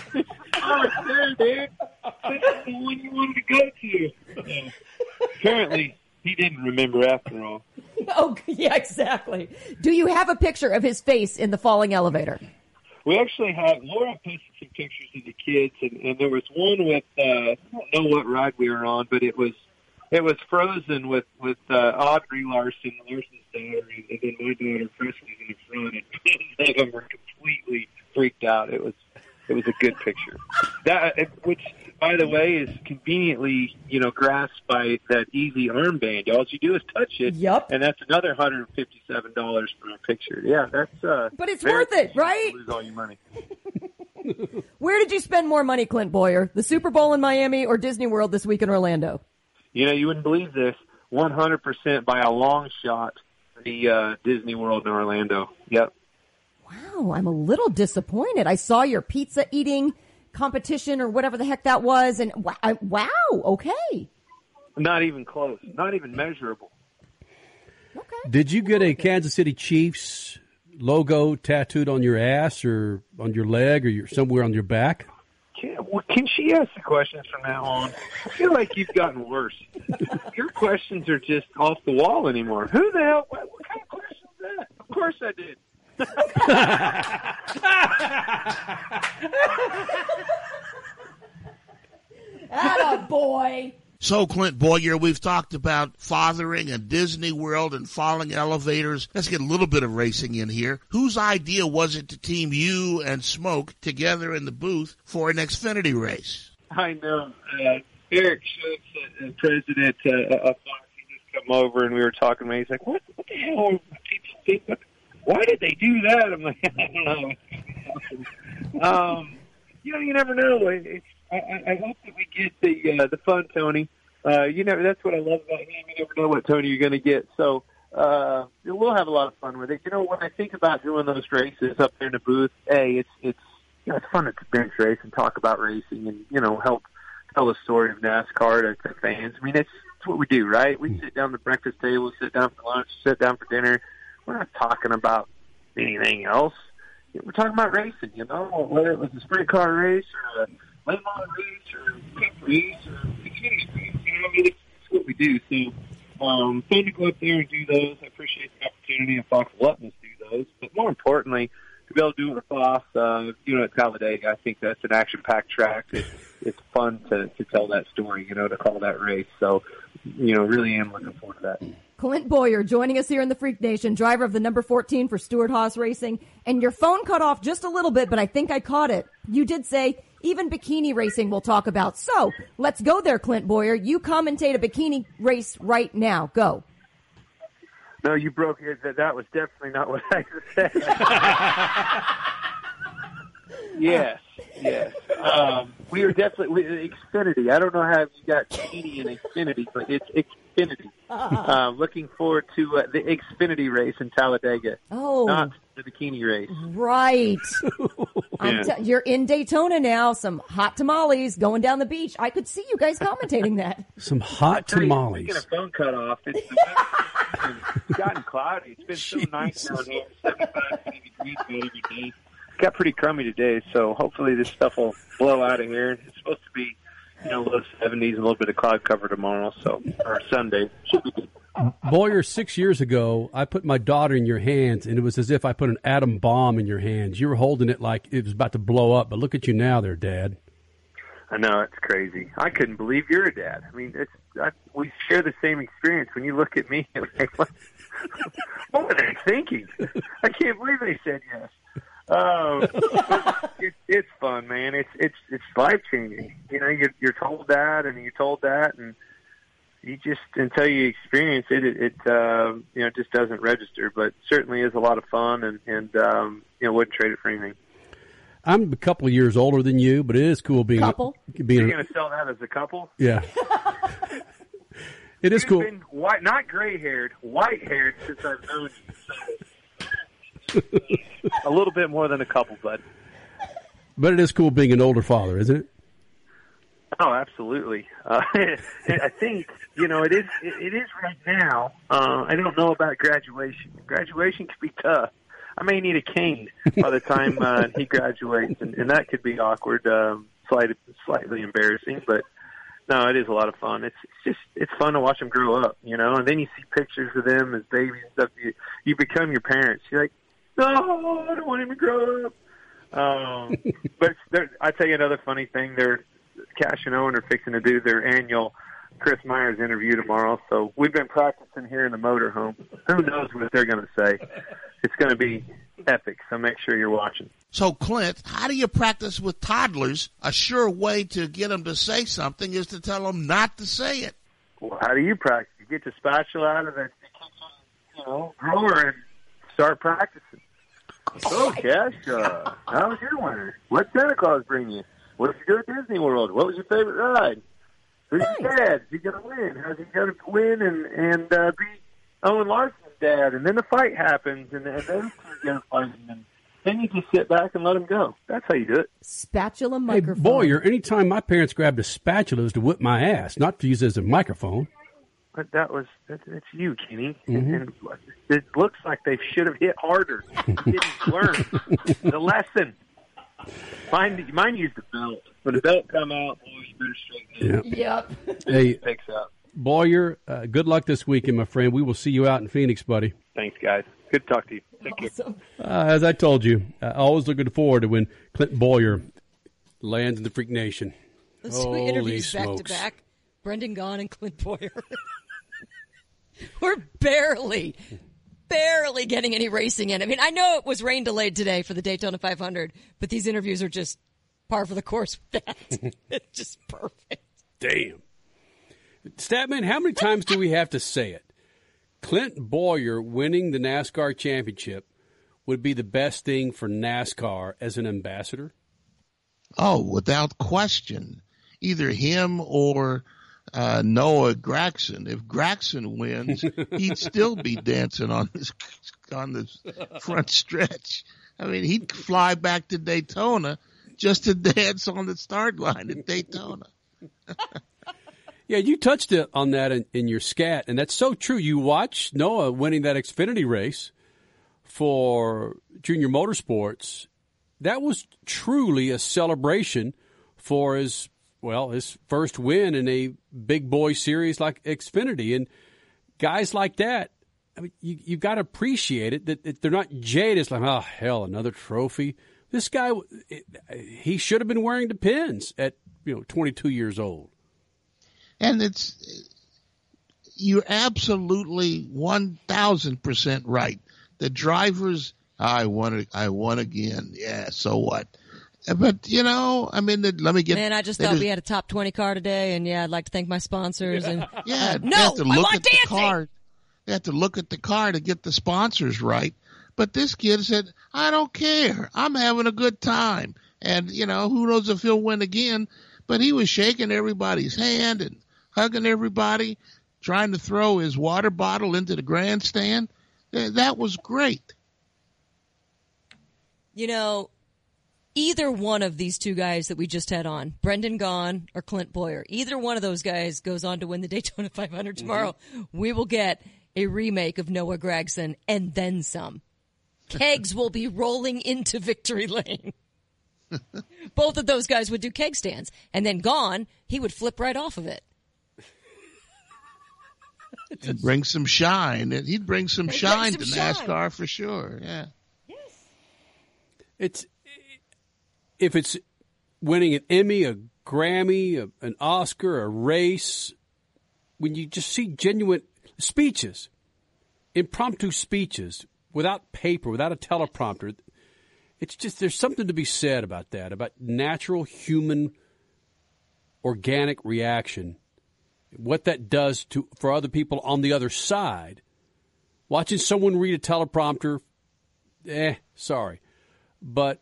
"I was there, dude. This is the one you wanted to go to." Yeah. Apparently, he didn't remember after all. Oh yeah, exactly. Do you have a picture of his face in the falling elevator? We actually have Lorra posted some pictures of the kids, and, and there was one with uh, I don't know what ride we were on, but it was it was Frozen with with uh, Audrey Larson, Larson's daughter, and, then my daughter Presley's in the front, and both of them were completely freaked out. It was it was a good picture. That which, by the way, is conveniently you know grasped by that easy armband. All you do is touch it. Yep. And that's another hundred and fifty seven dollars for a picture. Yeah, that's uh. But it's worth it, right? Lose all your money. Where did you spend more money, Clint Bowyer? The Super Bowl in Miami or Disney World this week in Orlando? You know, you wouldn't believe this. One hundred percent by a long shot. The uh, Disney World in Orlando. Yep. Wow, I'm a little disappointed. I saw your pizza eating competition or whatever the heck that was, and wow, I- wow okay. Not even close. Not even measurable. Okay. Did you get a Kansas City Chiefs logo tattooed on your ass or on your leg or your, somewhere on your back? Can, can she ask the questions from now on? I feel like you've gotten worse. Your questions are just off the wall anymore. Who the hell? What, what kind of question is that? Of course I did. Atta boy. So, Clint Bowyer, we've talked about fathering and Disney World and falling elevators. Let's get a little bit of racing in here. Whose idea was it to team you and Smoke together in the booth for an Xfinity race? I know. Uh, Eric Schultz, uh, uh, president uh, of Fox, he just come over and we were talking it. He's like, "What? What the hell are people think? What, why did they do that?" I'm like, "I don't know." um, you know, you never know. It's, I, I I hope that we get the uh, the fun, Tony. Uh, you know, that's what I love about him. You never know what Tony you're going to get. So uh, we'll have a lot of fun with it. You know, when I think about doing those races up there in the booth, a it's it's you know it's fun to bench race and talk about racing and you know help tell the story of NASCAR to, to fans. I mean, it's, it's what we do, right? We sit down at the breakfast table, sit down for lunch, sit down for dinner. We're not talking about anything else. We're talking about racing, you know, whether it was a sprint car race or a model race or cup race or Xfinity race. You know, I mean, it's, it's what we do. So, um, fun to go up there and do those. I appreciate the opportunity, and Fox letting us do those. But more importantly, to be able to do it with Fox, uh, you know, at Talladega, I think that's an action-packed track. It's, it's fun to, to tell that story, you know, to call that race. So, you know, really am looking forward to that. Clint Bowyer joining us here in the Freak Nation, driver of the number 14 for Stewart-Haas Racing. And your phone cut off just a little bit, but I think I caught it. You did say even bikini racing we'll talk about. So let's go there, Clint Bowyer. You commentate a bikini race right now. Go. No, you broke it. That, that was definitely not what I said. yes, yes. Um, we are definitely we, Xfinity. I don't know how you got bikini and Xfinity, but it's Xfinity. Uh, looking forward to uh, the Xfinity race in Talladega. Oh. not the bikini race. Right. I'm Yeah. te- you're in Daytona now. Some hot tamales going down the beach. I could see you guys commentating that. Some hot Tell you, tamales. Speaking of phone cut off, it's, it's gotten cloudy. It's been so nice down here. 75 80 degrees every day. Got pretty crummy today, so hopefully this stuff will blow out of here. It's supposed to be, you know, low 70s and a little bit of cloud cover tomorrow. So or Sunday should be good. Bowyer, six years ago, I put my daughter in your hands, and it was as if I put an atom bomb in your hands. You were holding it like it was about to blow up, but look at you now, there, Dad. I know it's crazy. I couldn't believe you're a dad. I mean, it's I, we share the same experience. When you look at me, like, what, what were they thinking? I can't believe they said yes. Um, it, it's fun, man. It's it's it's life changing. You know, you're you're told that, and you're told that, and you just until you experience it, it, it uh, you know it just doesn't register. But certainly is a lot of fun, and and um, you know wouldn't trade it for anything. I'm a couple of years older than you, but it is cool being Couple? being You're going to sell that as a couple? yeah. it is You've cool. Been white, not gray haired, white haired since I've known you. So. A little bit more than a couple, bud. But it is cool being an older father, isn't it? Oh, absolutely. Uh, I think you know it is. It, it is right now. Uh, I don't know about graduation. Graduation could be tough. I may need a cane by the time uh, he graduates, and, and that could be awkward, um, slightly, slightly embarrassing. But no, it is a lot of fun. It's, it's just it's fun to watch them grow up, you know. And then you see pictures of them as babies and stuff. You you become your parents. You're like, no, I don't want him to grow up. Um, but I tell you another funny thing. They're Cash and Owen are fixing to do their annual Chris Myers interview tomorrow. So we've been practicing here in the motorhome. Who knows what they're going to say? It's going to be epic. So make sure you're watching. So, Clint, how do you practice with toddlers? A sure way to get them to say something is to tell them not to say it. Well, how do you practice? You get the spatula out of the you know, drawer and start practicing. So, Cash, uh, how was your winter? What Santa Claus bring you? What did you do at Disney World? What was your favorite ride? Who's your dad? Is he going to win? How's he going to win and and uh, beat Owen Larson's dad? And then the fight happens, and, and those two go fighting, and then you just sit back and let them go. That's how you do it. Spatula microphone. Hey, microphone. Bowyer, anytime my parents grabbed a spatula it was to whip my ass, not to use it as a microphone. But that was that, that's you, Kenny. Mhm. And it looks like they should have hit harder. Didn't learn the lesson. Mine, mine used the belt. When the belt come out, boy, you better straighten it. Yep. Hey, picks up. Bowyer, uh, good luck this weekend, my friend. We will see you out in Phoenix, buddy. Thanks, guys. Good to talk to you. Thank you. Uh, as I told you, uh, always looking forward to when Clint Bowyer lands in the Freak Nation. Those two Holy interviews back to back. Brendan Gaughan and Clint Bowyer. We're barely, barely getting any racing in. I mean, I know it was rain delayed today for the Daytona 500, but these interviews are just par for the course with that. it's just perfect. Damn. Statman, how many times do we have to say it? Clint Bowyer winning the NASCAR championship would be the best thing for NASCAR as an ambassador. Oh, without question. Either him or uh, Noah Gragson. If Gragson wins, he'd still be dancing on this on this front stretch. I mean, he'd fly back to Daytona just to dance on the start line at Daytona. Yeah, you touched it on that in, in your scat, and that's so true. You watch Noah winning that Xfinity race for Junior Motorsports. That was truly a celebration for his well his first win in a big boy series like Xfinity, and guys like that. I mean, you you got to appreciate it that, that they're not jaded. Like, oh hell, another trophy. This guy, he should have been wearing the pins at you know 22 years old. And it's you're absolutely one thousand percent right. The drivers, I won. I won again. Yeah. So what? But you know, I mean, let me get. Man, I just thought we had a top 20 car today, and yeah, I'd like to thank my sponsors. And Yeah, no, I look want at the car. They have to look at the car to get the sponsors right. But this kid said, "I don't care. I'm having a good time." And you know, who knows if he'll win again? But he was shaking everybody's hand and hugging everybody, trying to throw his water bottle into the grandstand. That was great. You know, either one of these two guys that we just had on, Brendan Gaughan or Clint Bowyer, either one of those guys goes on to win the Daytona 500 mm-hmm. tomorrow, we will get a remake of Noah Gragson and then some. Kegs will be rolling into victory lane. Both of those guys would do keg stands, and then Gaughan, he would flip right off of it. He'd bring some shine. He'd bring some He'd bring shine some to shine. NASCAR for sure. Yeah. It's if it's winning an Emmy, a Grammy, a, an Oscar, a race. When you just see genuine speeches, impromptu speeches without paper, without a teleprompter, it's just there's something to be said about that, about natural human organic reaction, what that does to for other people on the other side. Watching someone read a teleprompter, eh, sorry, but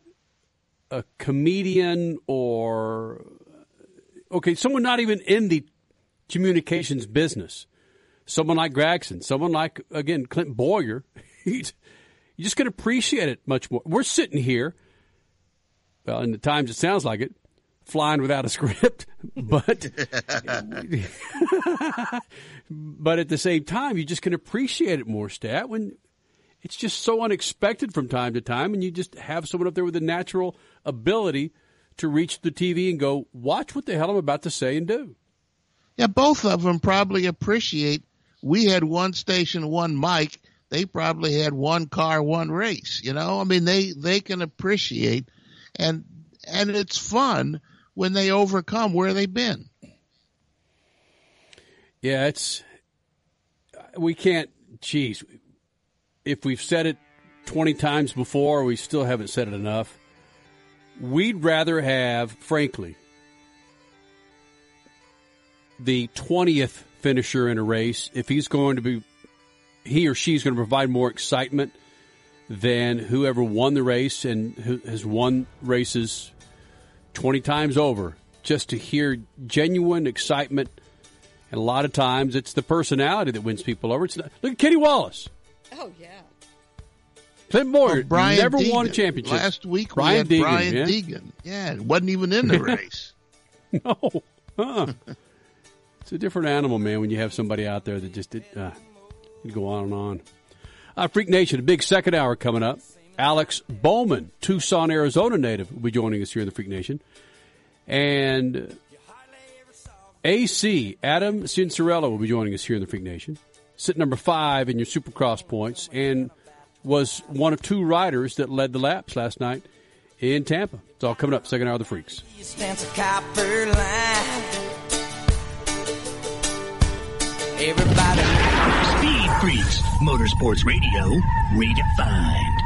a comedian or okay, someone not even in the communications business, someone like Gragson, someone like again Clint Bowyer, you just can appreciate it much more. We're sitting here, well, in the times it sounds like it, flying without a script, but but at the same time, you just can appreciate it more, Stat, when it's just so unexpected from time to time, and you just have someone up there with a natural ability to reach the TV and go, watch what the hell I'm about to say and do. Yeah, both of them probably appreciate. We had one station, one mic. They probably had one car, one race. You know, I mean, they they can appreciate, and and it's fun when they overcome where they've been. Yeah, it's we can't. Geez, if we've said it twenty times before, we still haven't said it enough. We'd rather have, frankly, the twentieth finisher in a race if he's going to be, he or she's going to provide more excitement than whoever won the race and who has won races twenty times over. Just to hear genuine excitement, and a lot of times it's the personality that wins people over. It's not, look at Kenny Wallace. Oh yeah. Clint Bowyer Brian never won a championship. Last week Brian we had Deegan, Brian yeah. Deegan. Yeah, it wasn't even in the race. no, uh-uh. it's a different animal, man. When you have somebody out there that just did, uh, you go on and on. Uh, Freak Nation, a big second hour coming up. Alex Bowman, Tucson, Arizona native, will be joining us here in the Freak Nation, and AC Adam Cianciarulo will be joining us here in the Freak Nation. Sit number five in your Supercross points, and was one of two riders that led the laps last night in Tampa. It's all coming up. Second hour of the Freaks. Everybody. Speed Freaks, Motorsports Radio, redefined.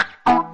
Live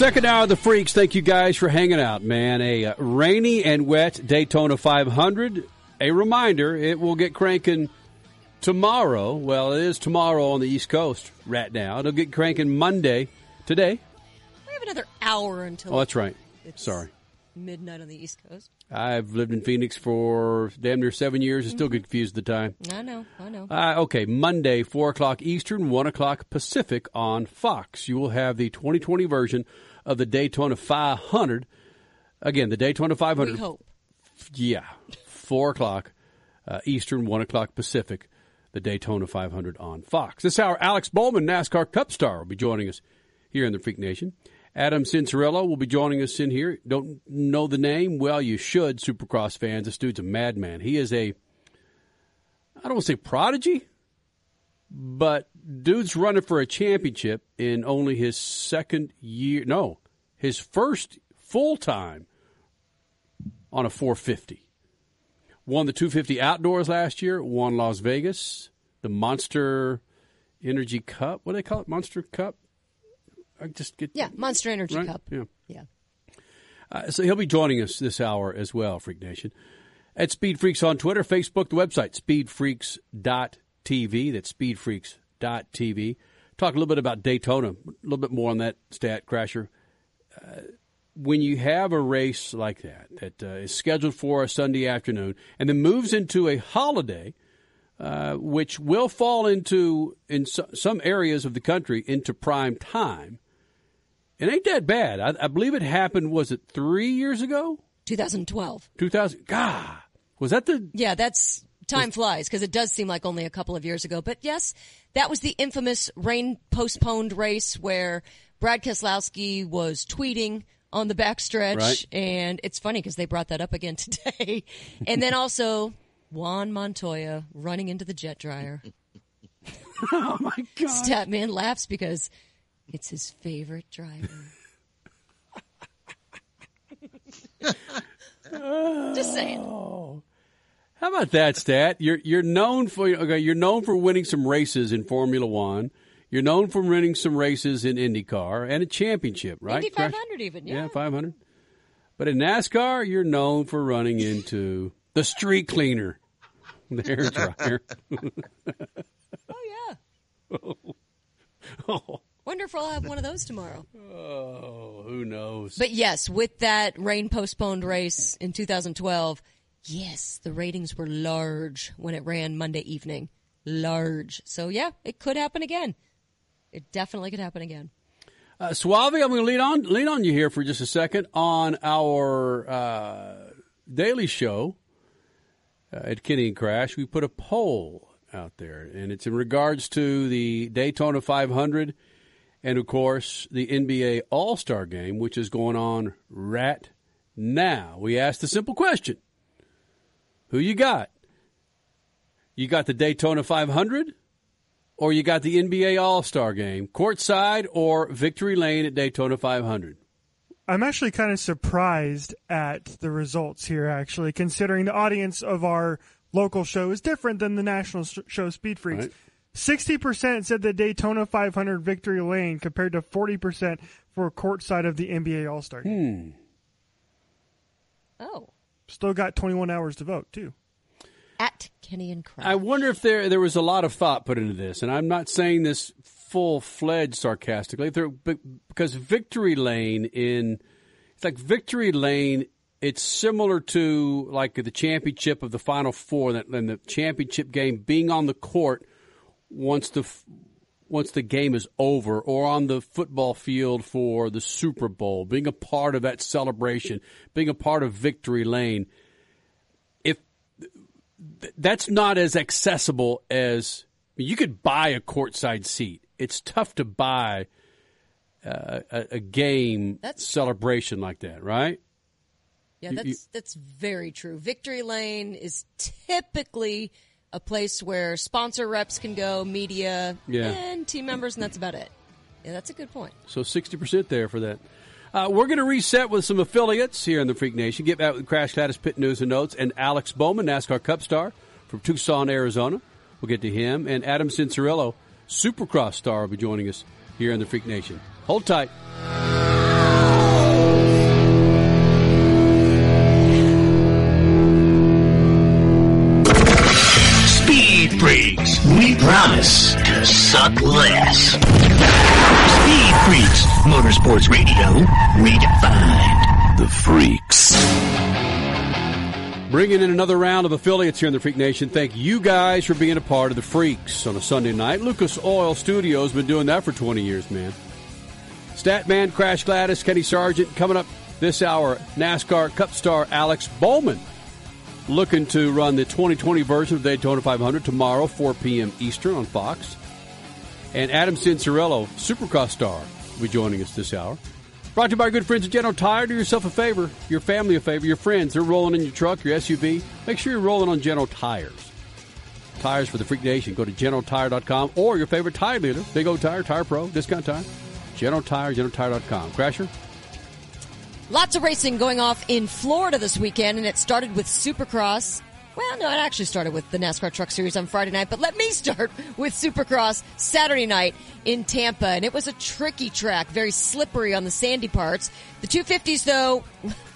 Second hour of the Freaks. Thank you guys for hanging out, man. A uh, rainy and wet Daytona 500. A reminder, it will get cranking tomorrow. Well, it is tomorrow on the East Coast right now. It'll get cranking Monday, today. We have another hour until Oh, that's right. Sorry. midnight on the East Coast. I've lived in Phoenix for damn near seven years and still get confused at the time. I know, I know. Uh, okay, Monday, 4 o'clock Eastern, 1 o'clock Pacific on Fox. You will have the 2020 version of the Daytona 500. Again, the Daytona 500. we hope. Yeah, 4 o'clock uh, Eastern, 1 o'clock Pacific, the Daytona 500 on Fox. This hour, Alex Bowman, NASCAR Cup star, will be joining us here in the Freak Nation. Adam Cianciarulo will be joining us in here. Don't know the name? Well, you should, Supercross fans. This dude's a madman. He is a, I don't want to say prodigy, but dude's running for a championship in only his second year. No, his first full time on a 450. Won the 250 outdoors last year. Won Las Vegas, the Monster Energy Cup. What do they call it? Monster Cup. I just get Yeah, Monster Energy Right? Cup. Yeah. Yeah. Uh, so he'll be joining us this hour as well, Freak Nation. At Speed Freaks on Twitter, Facebook, the website, speedfreaks.tv. That's speedfreaks.tv. Talk a little bit about Daytona, a little bit more on that stat, Crasher. Uh, when you have a race like that, that uh, is scheduled for a Sunday afternoon and then moves into a holiday, uh, which will fall into, in so, some areas of the country, into prime time, it ain't that bad. I, I believe it happened, was it three years ago? 2012. 2000. God. Was that the. Yeah, that's time flies because it does seem like only a couple of years ago. But yes, that was the infamous rain postponed race where Brad Keselowski was tweeting on the backstretch, Right. and it's funny because they brought that up again today. and then also Juan Montoya running into the jet dryer. oh my God! Statman laughs because it's his favorite driver. Just saying. Oh. How about that stat? You're you're known for okay. You're known for winning some races in Formula One. You're known for winning some races in IndyCar and a championship, right? Indy 500 even, yeah. Yeah, 500. But in NASCAR, you're known for running into the street cleaner, the hair dryer. Oh, yeah. Oh. Wonder if I'll have one of those tomorrow. Oh, who knows? But yes, with that rain postponed race in 2012, yes, the ratings were large when it ran Monday evening. Large. So yeah, it could happen again. It definitely could happen again. Uh, Suave, I'm going to lean on lean on you here for just a second on our uh, daily show. uh, at Kenny and Crash, we put a poll out there, and it's in regards to the Daytona 500 and, of course, the NBA All Star game, which is going on right now. We asked a simple question Who you got? You got the Daytona 500 or you got the NBA All Star game, courtside or victory lane at Daytona 500? I'm actually kind of surprised at the results here, actually, considering the audience of our local show is different than the national show Speed Freaks. Right. 60% said the Daytona 500 victory lane compared to 40% for courtside of the NBA All Star game. Hmm. Oh. Still got 21 hours to vote, too. At Kenny and Crash. I wonder if there there was a lot of thought put into this, and I'm not saying this full fledged sarcastically. There, but- because Victory Lane in it's like Victory Lane. It's similar to like the championship of the Final Four, that and the championship game being on the court once the f- once the game is over, or on the football field for the Super Bowl, being a part of that celebration, being a part of Victory Lane. If that's not as accessible as you could buy a courtside seat. It's tough to buy uh, a, a game celebration like that, right? Yeah, You- that's you- that's very true. Victory Lane is typically a place where sponsor reps can go, media, Yeah. and team members, and that's about it. Yeah, that's a good point. So sixty percent there for that. Uh, we're going to reset with some affiliates here in the Freak Nation. Get back with Crash Gladys Pit News and Notes and Alex Bowman, NASCAR Cup star from Tucson, Arizona. We'll get to him and Adam Cianciarulo, Supercross star, will be joining us here in the Freak Nation. Hold tight. Promise to suck less. Speed Freaks, Motorsports Radio, redefined. The Freaks. Bringing in another round of affiliates here in the Freak Nation. Thank you guys for being a part of the Freaks on a Sunday night. Lucas Oil Studios been doing that for 20 years, man. Statman, Crash Gladys, Kenny Sargent. Coming up this hour, NASCAR Cup star Alex Bowman looking to run the 2020 version of the Daytona 500 tomorrow, 4 p.m. Eastern on Fox. And Adam Cianciarulo, Supercross star, will be joining us this hour. Brought to you by our good friends at General Tire. Do yourself a favor, your family a favor, your friends. They're rolling in your truck, your SUV. Make sure you're rolling on General Tires. Tires for the Freak Nation. Go to GeneralTire.com or your favorite tire dealer. Big O Tire, Tire Pro, Discount Tire. General Tire, GeneralTire.com. Crasher? Lots of racing going off in Florida this weekend, and it started with Supercross. Well, no, it actually started with the NASCAR Truck Series on Friday night, but let me start with Supercross Saturday night in Tampa. And it was a tricky track, very slippery on the sandy parts. The 250s, though,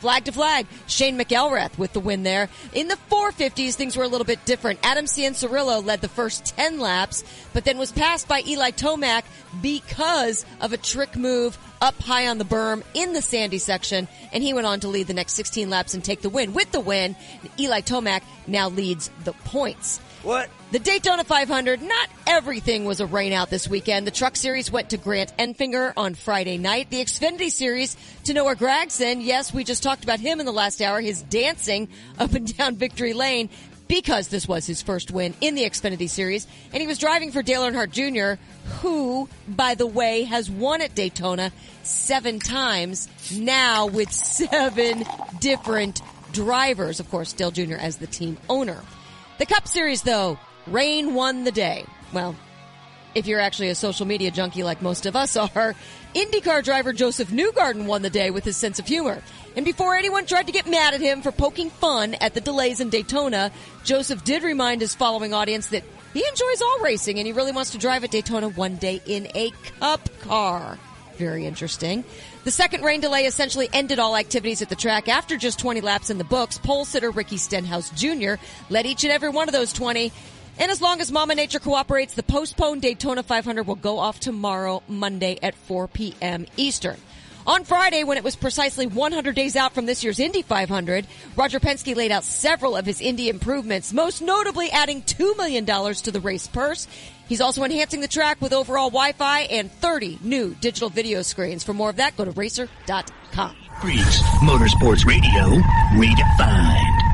flag to flag. Shane McElrath with the win there. In the 450s, things were a little bit different. Adam Cianciarulo led the first 10 laps, but then was passed by Eli Tomac because of a trick move up high on the berm in the sandy section, and he went on to lead the next 16 laps and take the win. With the win, Eli Tomac now leads the points. What? The Daytona 500, not everything was a rainout this weekend. The Truck Series went to Grant Enfinger on Friday night. The Xfinity Series to Noah Gragson. Yes, we just talked about him in the last hour, his dancing up and down victory lane because this was his first win in the Xfinity Series. And he was driving for Dale Earnhardt Jr., who, by the way, has won at Daytona seven times now with seven different drivers. Of course, Dale Jr. as the team owner. The Cup Series, though, rain won the day. Well, if you're actually a social media junkie like most of us are, IndyCar driver Josef Newgarden won the day with his sense of humor. And before anyone tried to get mad at him for poking fun at the delays in Daytona, Josef did remind his following audience that he enjoys all racing and he really wants to drive at Daytona one day in a cup car. Very interesting. The second rain delay essentially ended all activities at the track after just 20 laps in the books. Pole sitter Ricky Stenhouse Jr. led each and every one of those 20. And as long as Mama Nature cooperates, the postponed Daytona 500 will go off tomorrow, Monday at 4 p.m. Eastern. On Friday, when it was precisely 100 days out from this year's Indy 500, Roger Penske laid out several of his Indy improvements, most notably adding $2 million to the race purse. He's also enhancing the track with overall Wi-Fi and 30 new digital video screens. For more of that, go to racer.com. Freaks, Motorsports Radio, redefined.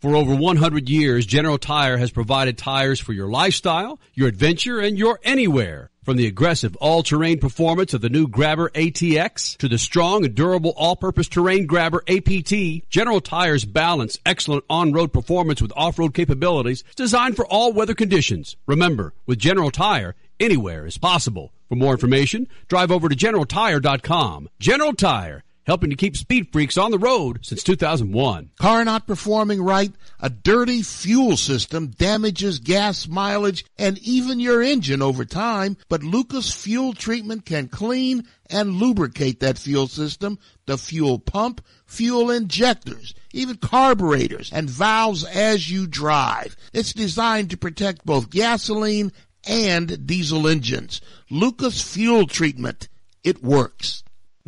For over 100 years, General Tire has provided tires for your lifestyle, your adventure, and your anywhere. From the aggressive all-terrain performance of the new Grabber ATX to the strong and durable all-purpose terrain Grabber APT, General Tire's balance excellent on-road performance with off-road capabilities designed for all weather conditions. Remember, with General Tire, anywhere is possible. For more information, drive over to generaltire.com. General Tire, helping to keep speed freaks on the road since 2001. Car not performing right, a dirty fuel system damages gas mileage and even your engine over time, but Lucas Fuel Treatment can clean and lubricate that fuel system, the fuel pump, fuel injectors, even carburetors and valves as you drive. It's designed to protect both gasoline and diesel engines. Lucas Fuel Treatment. It works.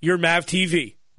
your Mav TV.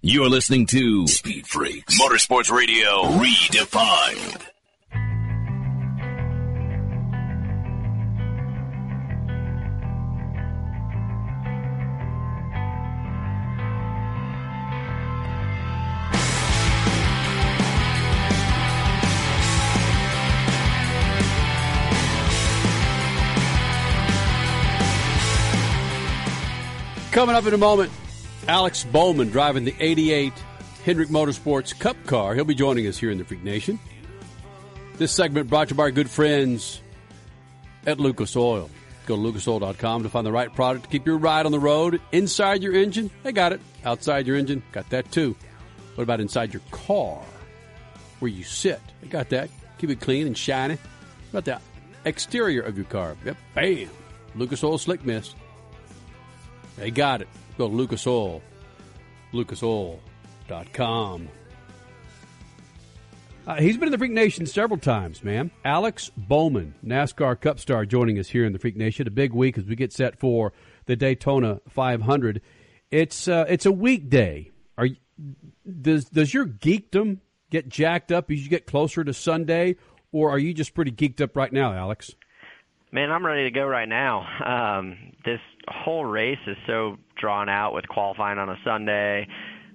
You're listening to Speed Freaks Motorsports Radio Redefined. Coming up in a moment, Alex Bowman driving the 88 Hendrick Motorsports Cup car. He'll be joining us here in the Freak Nation. This segment brought to you by our good friends at Lucas Oil. Go to lucasoil.com to find the right product to keep your ride on the road. Inside your engine, they got it. Outside your engine, got that too. What about inside your car? Where you sit, they got that. Keep it clean and shiny. What about the exterior of your car? Yep, bam. Lucas Oil Slick Mist. They got it. Go to Lucas Oil. LucasOil.com. Uh, he's been in the Freak Nation several times, man. Alex Bowman, NASCAR Cup star, joining us here in the Freak Nation. A big week as we get set for the Daytona 500. It's uh, it's a weekday. Are does does your geekdom get jacked up as you get closer to Sunday, or are you just pretty geeked up right now, Alex? Man, I'm ready to go right now. Um, this whole race is so drawn out with qualifying on a Sunday,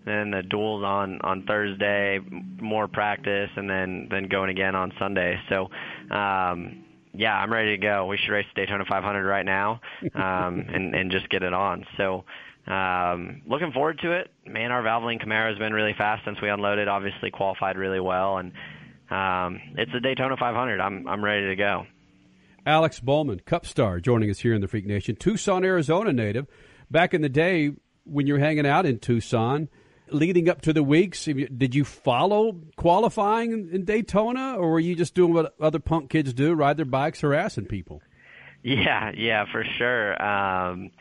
then the duels on on Thursday, more practice, and then then going again on Sunday. So, um, yeah, I'm ready to go. We should race the Daytona 500 right now, um, and and just get it on. So. Um, looking forward to it. Man, our Valvoline Camaro has been really fast since we unloaded. Obviously, qualified really well, and um, it's the Daytona 500. I'm I'm ready to go. Alex Bowman, Cup star, joining us here in the Freak Nation. Tucson, Arizona native. Back in the day when you were hanging out in Tucson, leading up to the weeks? Did you follow qualifying in, in Daytona, or were you just doing what other punk kids do, ride their bikes, harassing people? Yeah, yeah, for sure. Um,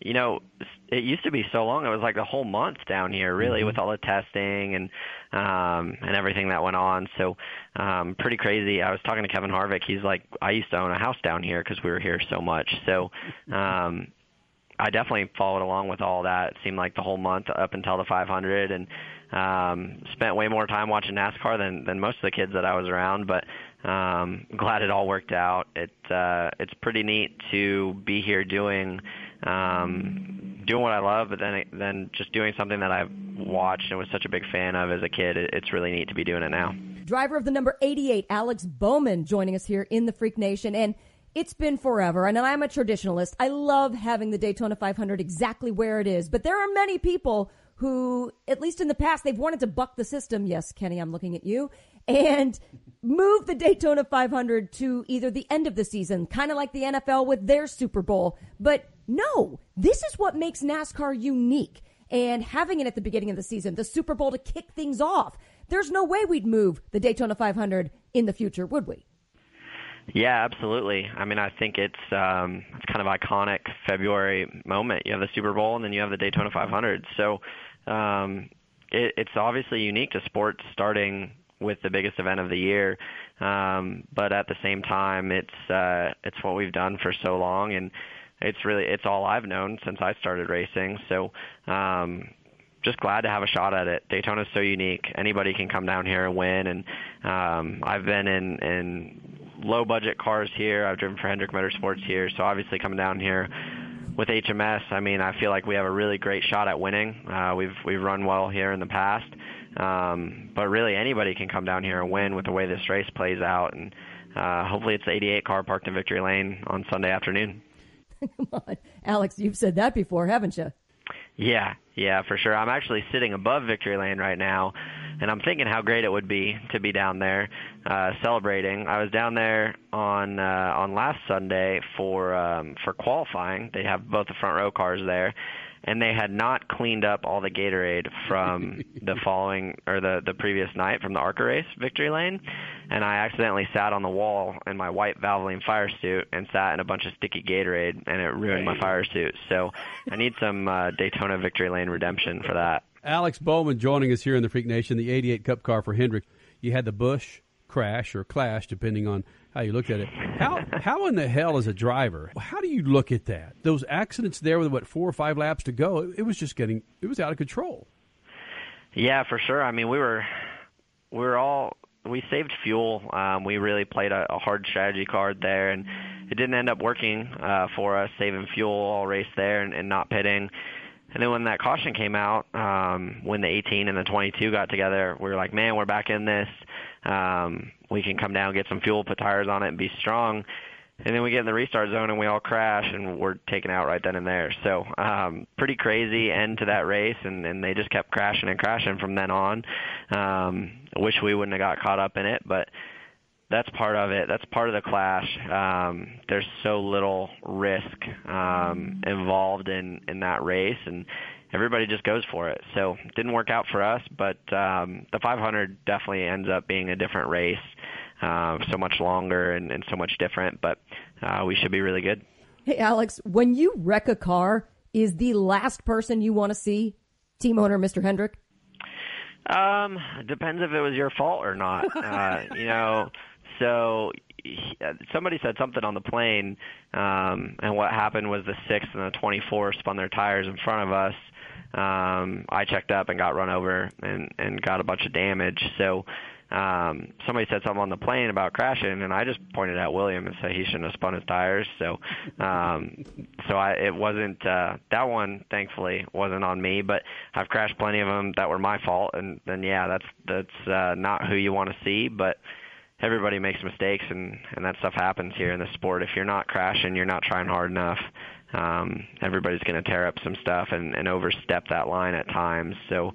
you know, it used to be so long. It was like a whole month down here, really, Mm-hmm. with all the testing and um, and everything that went on. So, um, pretty crazy. I was talking to Kevin Harvick. He's like, I used to own a house down here because we were here so much. So, um, I definitely followed along with all that. It seemed like the whole month up until the 500, and um, spent way more time watching NASCAR than than most of the kids that I was around. But um, glad it all worked out. It uh, it's pretty neat to be here doing um, doing what I love, but then then just doing something that I've watched and was such a big fan of as a kid. It, it's really neat to be doing it now. Driver of the number 88, Alex Bowman, joining us here in the Freak Nation. And it's been forever. And I'm a traditionalist. I love having the Daytona 500 exactly where it is. But there are many people who, at least in the past, they've wanted to buck the system. Yes, Kenny, I'm looking at you. And move the Daytona 500 to either the end of the season, kind of like the NFL with their Super Bowl. But no, this is what makes NASCAR unique. And having it at the beginning of the season, the Super Bowl to kick things off. There's no way we'd move the Daytona 500 in the future, would we? Yeah, absolutely. I mean, I think it's um, it's kind of iconic February moment. You have the Super Bowl, and then you have the Daytona 500. So um, it, it's obviously unique to sports, starting with the biggest event of the year. Um, but at the same time, it's uh, it's what we've done for so long, and it's really it's all I've known since I started racing. So. Um, just glad to have a shot at it. Daytona's so unique. Anybody can come down here and win. And um, I've been in in low budget cars here. I've driven for Hendrick Motorsports here. So obviously coming down here with HMS, I mean, I feel like we have a really great shot at winning. Uh, we've we've run well here in the past, um, but really anybody can come down here and win with the way this race plays out. And uh, hopefully it's the 88 car parked in Victory Lane on Sunday afternoon. Come on. Alex, you've said that before, haven't you? Yeah, yeah, for sure. I'm actually sitting above Victory Lane right now, and I'm thinking how great it would be to be down there uh, celebrating. I was down there on uh, on last Sunday for um, for qualifying. They have both the front row cars there, and they had not cleaned up all the Gatorade from the following or the the previous night from the ARCA race Victory Lane, and I accidentally sat on the wall in my white Valvoline fire suit and sat in a bunch of sticky Gatorade, and it ruined my fire suit. So I need some uh, Daytona Victory Lane redemption for that. Alex Bowman joining us here in the Freak Nation, the 88 Cup car for Hendrick. You had the Busch crash or clash, depending on how you look at it. How how in the hell, as a driver, how do you look at that? Those accidents there with what four or five laps to go, it, it was just getting it was out of control. Yeah, for sure. I mean, we were we were all we saved fuel. Um, we really played a, a hard strategy card there, and it didn't end up working uh, for us, saving fuel all race there and, and not pitting. And then when that caution came out, um, when the 18 and the 22 got together, we were like, man, we're back in this. Um, we can come down, get some fuel, put tires on it, and be strong. And then we get in the restart zone and we all crash and we're taken out right then and there. So um, pretty crazy end to that race, and, and they just kept crashing and crashing from then on. Um, I wish we wouldn't have got caught up in it, but that's part of it. That's part of the clash. Um, there's so little risk um, involved in in that race, and everybody just goes for it. So it didn't work out for us, but um, the 500 definitely ends up being a different race, uh, so much longer and, and so much different. But uh, we should be really good. Hey, Alex, when you wreck a car, is the last person you want to see team owner Mr. Hendrick? Um, depends if it was your fault or not. uh, you know, so he- somebody said something on the plane, um, and what happened was the six and the 24 spun their tires in front of us. Um, I checked up and got run over and and got a bunch of damage. So um, somebody said something on the plane about crashing, and I just pointed at William and said he shouldn't have spun his tires. So, um, so I it wasn't uh, that one. Thankfully, wasn't on me, but I've crashed plenty of them that were my fault, and then yeah, that's that's uh, not who you want to see, but. Everybody makes mistakes, and and that stuff happens here in the sport. If you're not crashing, you're not trying hard enough. Um, everybody's going to tear up some stuff and, and overstep that line at times. So,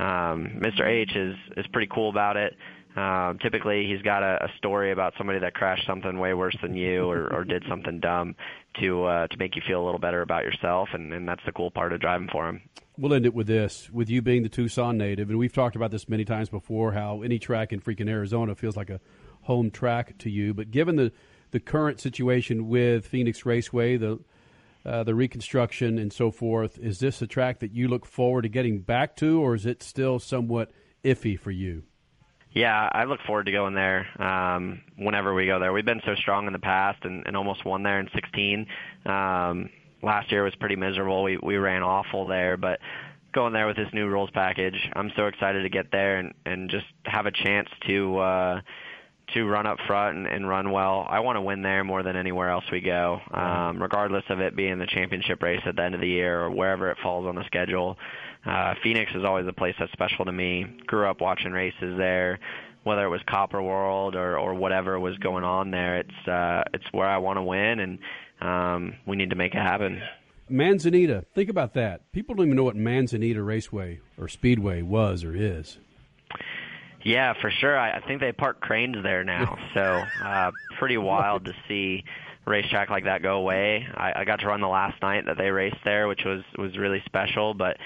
um, Mr. H is is pretty cool about it. Um, typically, he's got a, a story about somebody that crashed something way worse than you or, or did something dumb to uh, to make you feel a little better about yourself, and, and that's the cool part of driving for him. We'll end it with this. With you being the Tucson native, and we've talked about this many times before, how any track in freaking Arizona feels like a home track to you. But given the, the current situation with Phoenix Raceway, the uh, the reconstruction and so forth, is this a track that you look forward to getting back to, or is it still somewhat iffy for you? Yeah, I look forward to going there um, whenever we go there. We've been so strong in the past and, and almost won there in 16. Um, last year was pretty miserable. We we ran awful there, but going there with this new rules package, I'm so excited to get there and and just have a chance to uh to run up front and, and run well. I want to win there more than anywhere else we go, um, regardless of it being the championship race at the end of the year or wherever it falls on the schedule. Uh, Phoenix is always a place that's special to me. Grew up watching races there, whether it was Copper World or, or whatever was going on there. It's uh, it's where I want to win, and um, we need to make it happen. Manzanita, think about that. People don't even know what Manzanita Raceway or Speedway was or is. Yeah, for sure. I, I think they park cranes there now, so uh, pretty wild to see racetrack like that go away. I, I got to run the last night that they raced there, which was was really special. But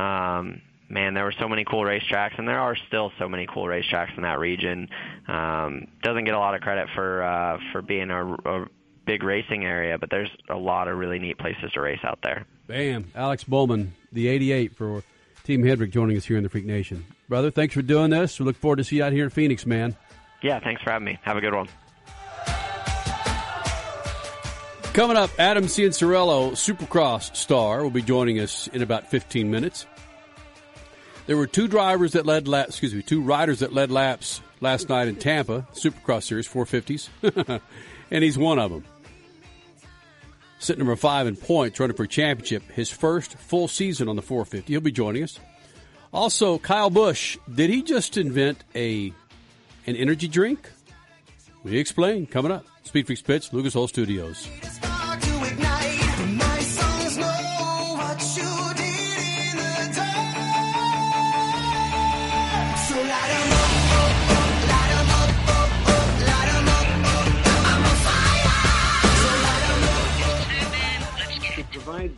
um, man, there were so many cool racetracks, and there are still so many cool racetracks in that region. Um, doesn't get a lot of credit for uh, for being a, a big racing area, but there's a lot of really neat places to race out there. Bam. Alex Bowman, the 88 for Team Hendrick joining us here in the Freak Nation. Brother, thanks for doing this. We look forward to see you out here in Phoenix, man. Yeah, thanks for having me. Have a good one. Coming up, Adam Cianciarulo, Supercross star, will be joining us in about 15 minutes. There were two drivers that led laps, excuse me, two riders that led laps last night in Tampa, Supercross Series 450s, and he's one of them. Sitting number five in points, running for championship, his first full season on the 450. He'll be joining us. Also, Kyle Busch, did he just invent a an energy drink? We explain coming up. Speed Freaks Pitch, Lucas Oil Studios.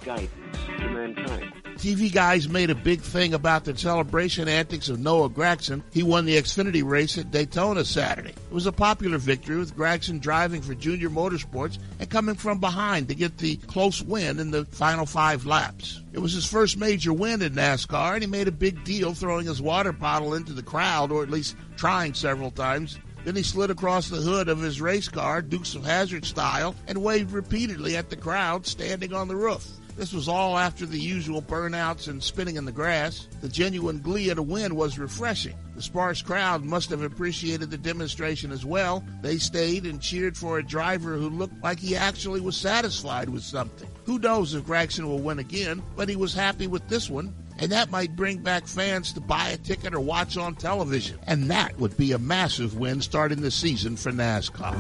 Guidance to mankind. TV guys made a big thing about the celebration antics of Noah Gragson. He won the Xfinity race at Daytona Saturday. It was a popular victory with Gragson driving for Junior Motorsports and coming from behind to get the close win in the final five laps. It was his first major win in NASCAR and he made a big deal throwing his water bottle into the crowd or at least trying several times. Then he slid across the hood of his race car, Dukes of Hazzard style, and waved repeatedly at the crowd standing on the roof. This was all after the usual burnouts and spinning in the grass. The genuine glee at a win was refreshing. The sparse crowd must have appreciated the demonstration as well. They stayed and cheered for a driver who looked like he actually was satisfied with something. Who knows if Gragson will win again, but he was happy with this one. And that might bring back fans to buy a ticket or watch on television. And that would be a massive win starting the season for NASCAR.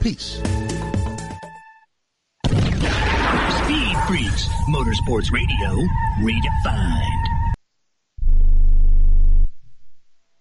Peace. Freaks, Motorsports Radio, redefined.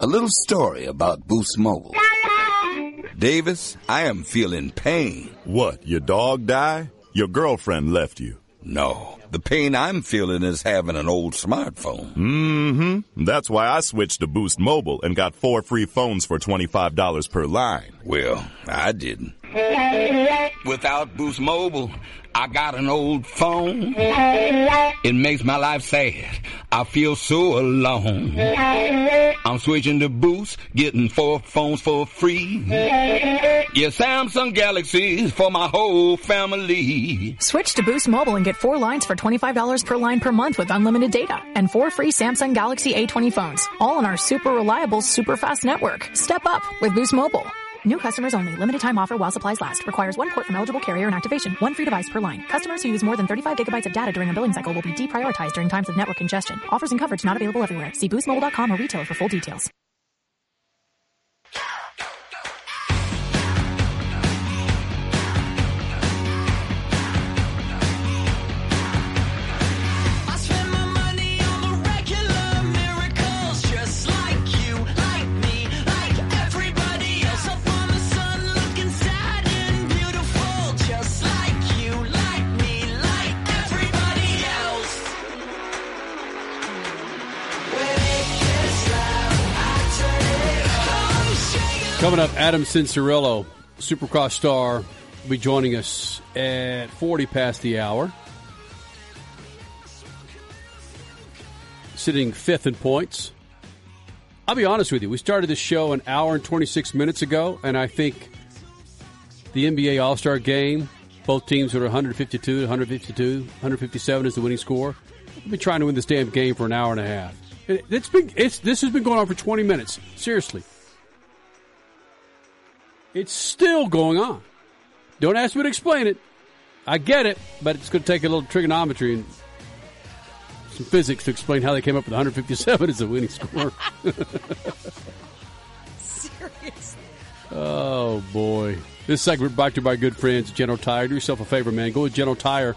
A little story about Boost Mobile. Davis, I am feeling pain. What, your dog died? Your girlfriend left you? No, the pain I'm feeling is having an old smartphone. Mm-hmm. That's why I switched to Boost Mobile and got four free phones for $25 per line. Well, I didn't. Without Boost Mobile, I got an old phone. It makes my life sad. I feel so alone. I'm switching to Boost, getting four phones for free. Yeah, Samsung Galaxies for my whole family. Switch to Boost Mobile and get four lines for $25 per line per month with unlimited data and four free Samsung Galaxy A20 phones, all on our super reliable, super fast network. Step up with Boost Mobile. New customers only. Limited time offer while supplies last. Requires one port from eligible carrier and activation. One free device per line. Customers who use more than 35 gigabytes of data during a billing cycle will be deprioritized during times of network congestion. Offers and coverage not available everywhere. See boostmobile.com or retailer for full details. Coming up, Adam Cianciarulo, Supercross star, will be joining us at 40 past the hour. Sitting fifth in points. I'll be honest with you, we started this show an hour and 26 minutes ago, and I think the NBA All Star game, both teams are 152, 152, 157 is the winning score. I've been trying to win this damn game for an hour and a half. It's been, it's, this has been going on for 20 minutes. Seriously. It's still going on. Don't ask me to explain it. I get it, but it's going to take a little trigonometry and some physics to explain how they came up with 157 as a winning score. Seriously. oh boy! This segment brought to you by good friends General Tire. Do yourself a favor, man. Go with General Tire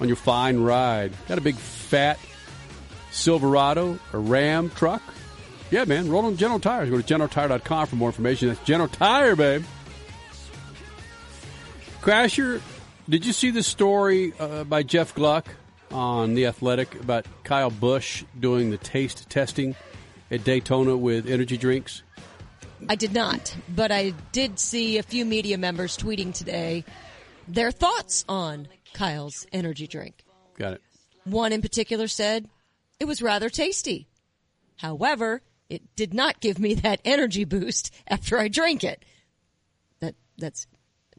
on your fine ride. Got a big fat Silverado or Ram truck? Yeah, man. Roll on General Tires. Go to generaltire.com for more information. That's General Tire, babe. Crasher, did you see the story uh, by Jeff Gluck on The Athletic about Kyle Busch doing the taste testing at Daytona with energy drinks? I did not, but I did see a few media members tweeting today their thoughts on Kyle's energy drink. Got it. One in particular said it was rather tasty. However, it did not give me that energy boost after I drank it. That that's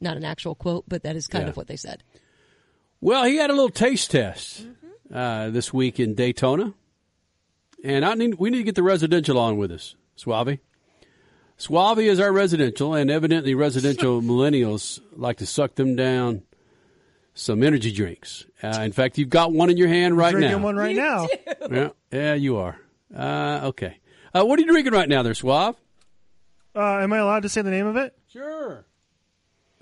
not an actual quote, but that is kind Yeah. of what they said. Well, he had a little taste test uh, this week in Daytona, and I need we need to get the residential on with us, Suave. Suave is our residential, and evidently residential millennials like to suck them down some energy drinks. Uh, in fact, you've got one in your hand right Drinking now. one right now. Yeah, yeah, you are. Uh, okay. Uh, what are you drinking right now, there, Suave? Uh, am I allowed to say the name of it? Sure.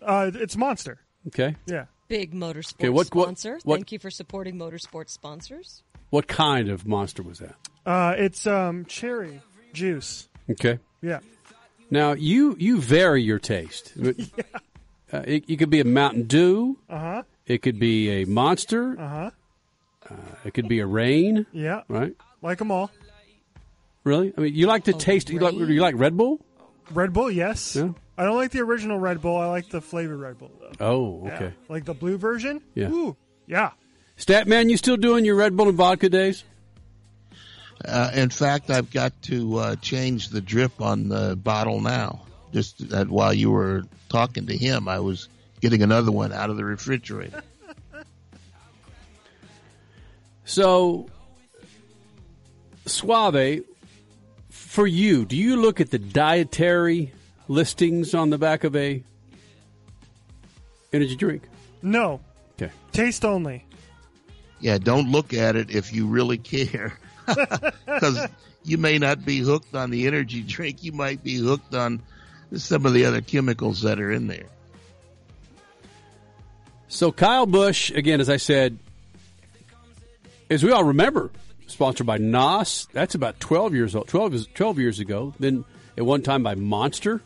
Uh, it's Monster. Okay. Yeah. Big motorsports Okay, what- what- sponsor. what- Thank you for supporting motorsports sponsors. What kind of monster was that? Uh, it's um, cherry juice. Okay. Yeah. Now you you vary your taste. Uh, it, it could be a Mountain Dew. Uh huh. It could be a Monster. Uh huh. Uh, it could be a Reign. Yeah. Right. Like them all. Really? I mean, you like to taste. You like you like Red Bull? Red Bull, yes. Yeah. I don't like the original Red Bull. I like the flavored Red Bull though. Oh, Yeah. okay. Like the blue version. Yeah. Ooh, yeah. Statman, you still doing your Red Bull and vodka days? Uh, in fact, I've got to uh, change the drip on the bottle now. Just that while you were talking to him, I was getting another one out of the refrigerator. So, Suave, for you, do you look at the dietary listings on the back of a energy drink? No. Okay. Taste only. Yeah, don't look at it if you really care, because you may not be hooked on the energy drink. You might be hooked on some of the other chemicals that are in there. So Kyle Busch, again, as I said, as we all remember, sponsored by Nos. That's about 12 years old, 12, 12 years ago. Then at one time by Monster.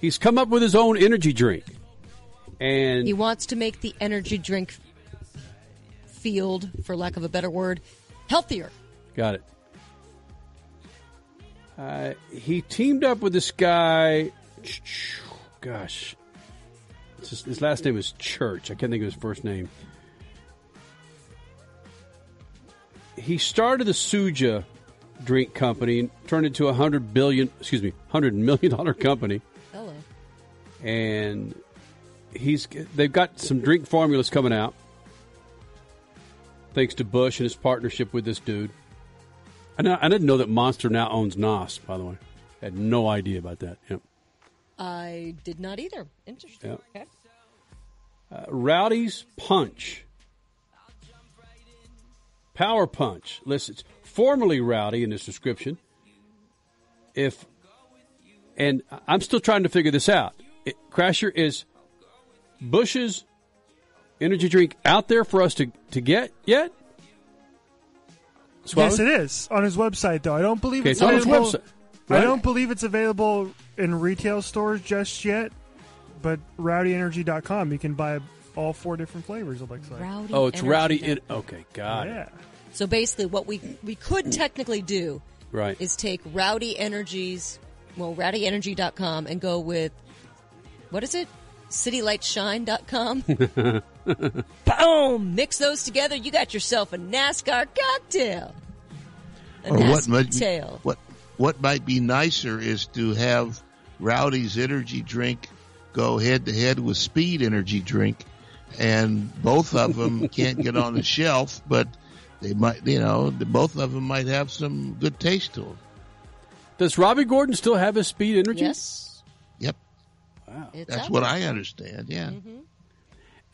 He's come up with his own energy drink. And He wants to make the energy drink field, for lack of a better word, healthier. Got it. Uh, he teamed up with this guy. Gosh, his, his last name is Church. I can't think of his first name. He started the Suja drink company and turned it into a hundred billion, excuse me, hundred million dollar company. And he's they've got some drink formulas coming out. Thanks to Busch and his partnership with this dude. I, know, I didn't know that Monster now owns Nos, by the way. had no idea about that. Yep. I did not either. Interesting. Yep. Okay. Uh, Rowdy's Punch. Power Punch lists formerly Rowdy in this description. If and I'm still trying to figure this out. It, Crasher is Busch's energy drink out there for us to, to get yet? Swallow? Yes, it is on his website though. I don't believe Okay, it's it's on his available. website, I don't believe it's available in retail stores just yet. But rowdyenergy.com, you can buy all four different flavors. It looks like. Rowdy Oh, it's Energy Rowdy. Drink. In, okay, got it. Yeah. So basically, what we we could technically do Right. is take Rowdy Energies, well, rowdyenergy.com and go with, what is it? Citylightshine.com. Boom! Mix those together. You got yourself a NASCAR cocktail. A or what might tail. what what might be nicer is to have Rowdy's energy drink go head to head with Speed energy drink, and both of them can't get on the shelf, but they might, you know, both of them might have some good taste to them. Does Robby Gordon still have his speed energy? Yes. Yep, Wow. It's that's what. I understand. Yeah.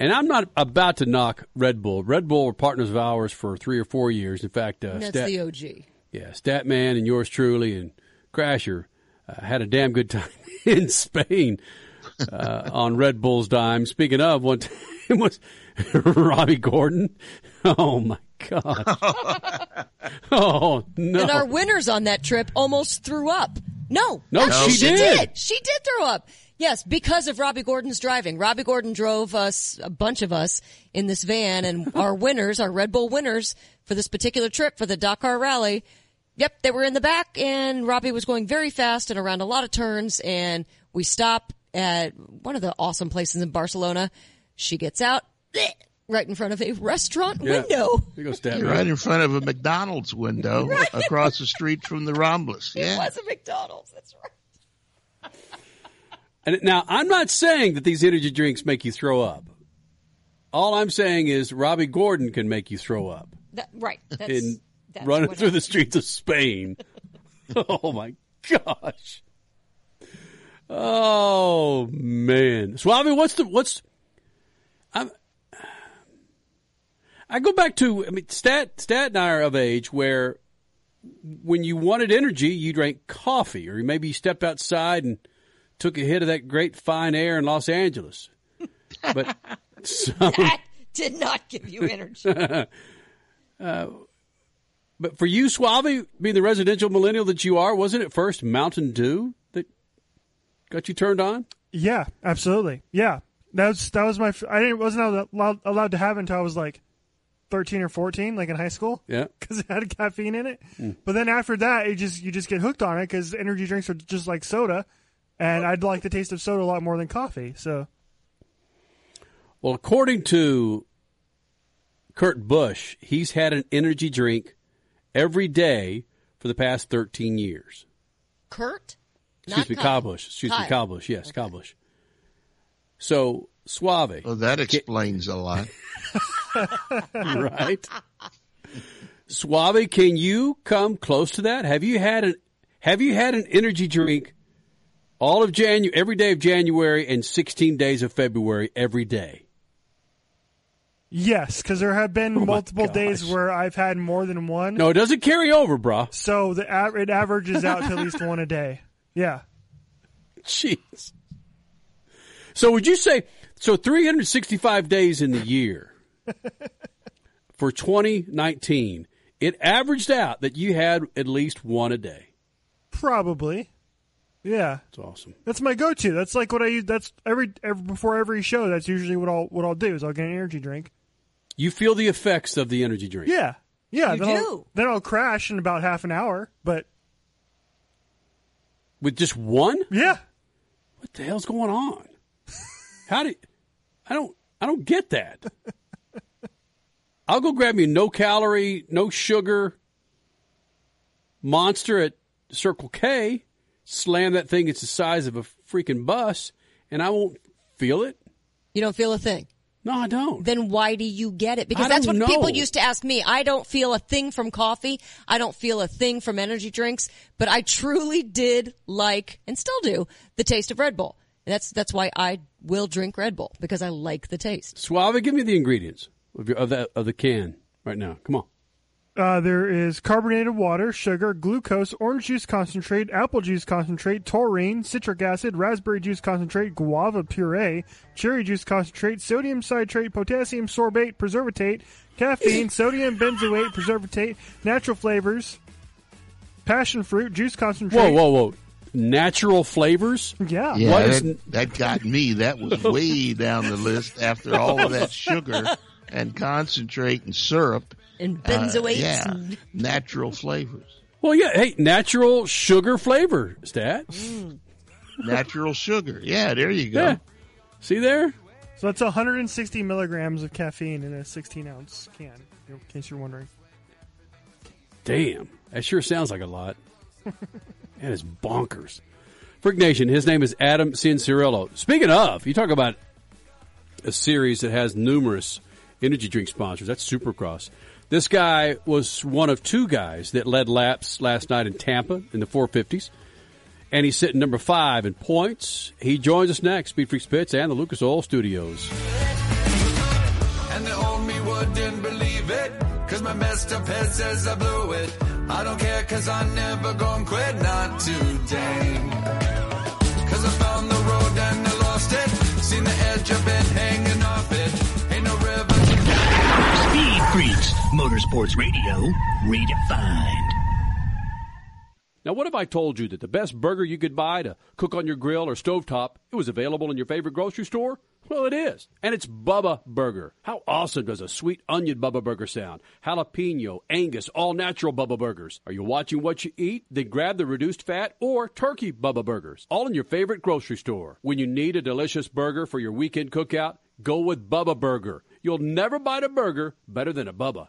And I'm not about to knock Red Bull. Red Bull were partners of ours for three or four years. In fact, uh, that's Stat, the OG. yeah, Statman and yours truly and Crasher uh, had a damn good time in Spain uh, on Red Bull's dime. Speaking of, one time was Robby Gordon. Oh my god! oh no! And our winners on that trip almost threw up. No, No, actually, she did. She did throw up. Yes, because of Robby Gordon's driving. Robby Gordon drove us, a bunch of us, in this van, and our winners, our Red Bull winners for this particular trip for the Dakar Rally, yep, they were in the back, and Robby was going very fast and around a lot of turns, and we stop at one of the awesome places in Barcelona. She gets out, bleh, right in front of a restaurant Yeah. window. There goes Statman. Right in front of a McDonald's window across the street from the Romulus. It Yeah. was a McDonald's. That's right. And now, I'm not saying that these energy drinks make you throw up. All I'm saying is Robby Gordon can make you throw up That, right. That's, in that's running through the streets of Spain. oh my gosh! Oh man, Suave, what's the what's? I'm. I go back to I mean, Stat Stat and I are of age where when you wanted energy, you drank coffee, or maybe you stepped outside and took a hit of that great fine air in Los Angeles. But some, That did not give you energy. uh, but for you, Suave, being the residential millennial that you are, wasn't it first Mountain Dew that got you turned on? Yeah, absolutely. Yeah, that was that was my. I didn't wasn't allowed, allowed to have it until I was like thirteen or fourteen, like in high school. Yeah. because it had caffeine in it. Mm. But then after that, it just you just get hooked on it because energy drinks are just like soda. And I'd like the taste of soda a lot more than coffee. So Well, according to Kurt Busch, he's had an energy drink every day for the past 13 years. Kurt? Excuse Not me, Kyle. Kyle Busch. Excuse me, Kyle. Kyle Busch. Yes, Kyle Busch. So, Suave. Well, that explains a lot. right? Suave, can you come close to that? Have you had an Have you had an energy drink all of January, every day of January, and 16 days of February every day? yes, because there have been Oh multiple days where I've had more than one. No, it doesn't carry over, bruh. So the it averages out to at least one a day. Yeah. Jeez. So would you say so 365 days in the year for 2019, it averaged out that you had at least one a day. Probably. Yeah. That's awesome. That's my go-to. That's like what I use. That's every, every before every show. That's usually what I'll what I'll do is I'll get an energy drink. You feel the effects of the energy drink. Yeah. Yeah. You then I'll, do. then I'll crash in about half an hour. But With just one? yeah. What the hell's going on? How do I don't I don't get that. I'll go grab me no calorie, no sugar monster at Circle K, slam that thing it's the size of a freaking bus, and I won't feel it. You don't feel a thing. No, I don't. Then why do you get it? Because that's what don't people used to ask me. I don't feel a thing from coffee. I don't feel a thing from energy drinks, but I truly did like and still do the taste of Red Bull. And that's that's why I will drink Red Bull because I like the taste. Suave, give me the ingredients of, your, of that of the can right now. Come on. Uh, there is carbonated water, sugar, glucose, orange juice concentrate, apple juice concentrate, taurine, citric acid, raspberry juice concentrate, guava puree, cherry juice concentrate, sodium citrate, potassium sorbate, preservatate, caffeine, sodium benzoate, preservatate, natural flavors, passion fruit, juice concentrate. Whoa, whoa, whoa! Natural flavors. Yeah. Yeah, What is- that, that got me. That was way down the list after all of that sugar and concentrate and syrup. And Uh, benzoates. yeah, and- natural flavors. Well, yeah. Hey, natural sugar flavor, stat. Natural sugar. Yeah, there you go. Yeah. See there? So that's 160 milligrams of caffeine in a 16 ounce can, in case you're wondering. Damn, that sure sounds like a lot. that is bonkers. Freak Nation, his name is Adam Cianciarulo. Speaking of, you talk about a series that has numerous energy drink sponsors. That's Supercross. This guy was one of two guys that led laps last night in Tampa in the 450s. And he's sitting number five in points. He joins us next, Speed Freaks Pits and the Lucas Oil Studios. And the old me wouldn't believe it. Cause my messed up head says I blew it. I don't care cause I never gon' quit, not today. Cause I found the road and I lost it. Seen the edge of it hanging Motorsports Radio, redefined. Now, what if I told you that the best burger you could buy to cook on your grill or stovetop, it was available in your favorite grocery store? Well, it is. And it's Bubba Burger. How awesome does a sweet onion Bubba Burger sound? Jalapeno, Angus, all natural Bubba Burgers. Are you watching what you eat? Then grab the reduced fat or turkey Bubba Burgers. All in your favorite grocery store. When you need a delicious burger for your weekend cookout, go with Bubba Burger. You'll never bite a burger better than a Bubba.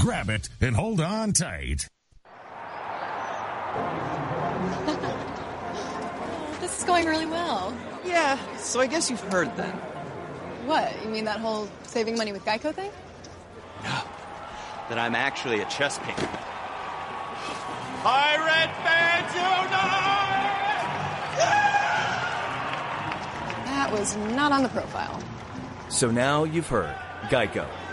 Grab it and hold on tight. This is going really well. Yeah, so I guess you've heard then. What? You mean that whole saving money with Geico thing? No. That I'm actually a chess painter. Pirate fans That was not on the profile. So now you've heard. Geico,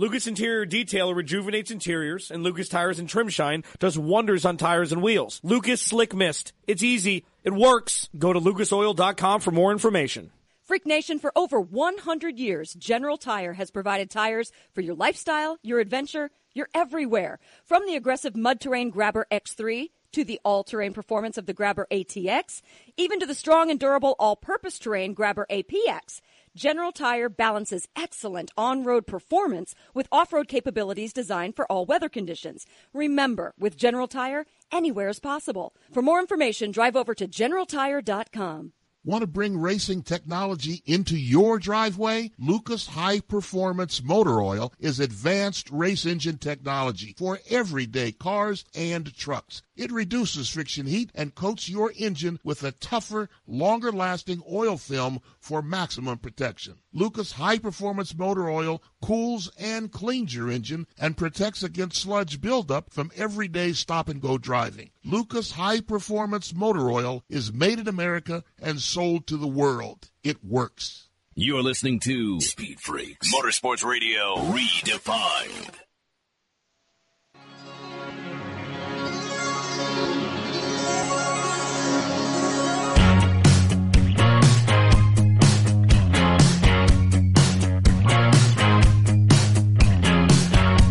Lucas Interior Detailer rejuvenates interiors, and Lucas Tires and Trim Shine does wonders on tires and wheels. Lucas Slick Mist. It's easy. It works. Go to lucasoil.com for more information. Freak Nation, for over 100 years, General Tire has provided tires for your lifestyle, your adventure, your everywhere. From the aggressive mud terrain Grabber X3 to the all terrain performance of the Grabber ATX, even to the strong and durable all purpose terrain Grabber APX. General Tire balances excellent on road performance with off road capabilities designed for all weather conditions. Remember, with General Tire, anywhere is possible. For more information, drive over to generaltire.com. Want to bring racing technology into your driveway? Lucas High Performance Motor Oil is advanced race engine technology for everyday cars and trucks. It reduces friction heat and coats your engine with a tougher, longer lasting oil film for maximum protection. Lucas High Performance Motor Oil cools and cleans your engine and protects against sludge buildup from everyday stop and go driving. Lucas High Performance Motor Oil is made in America and sold to the world. It works. You're listening to Speed Freaks Motorsports Radio Redefined.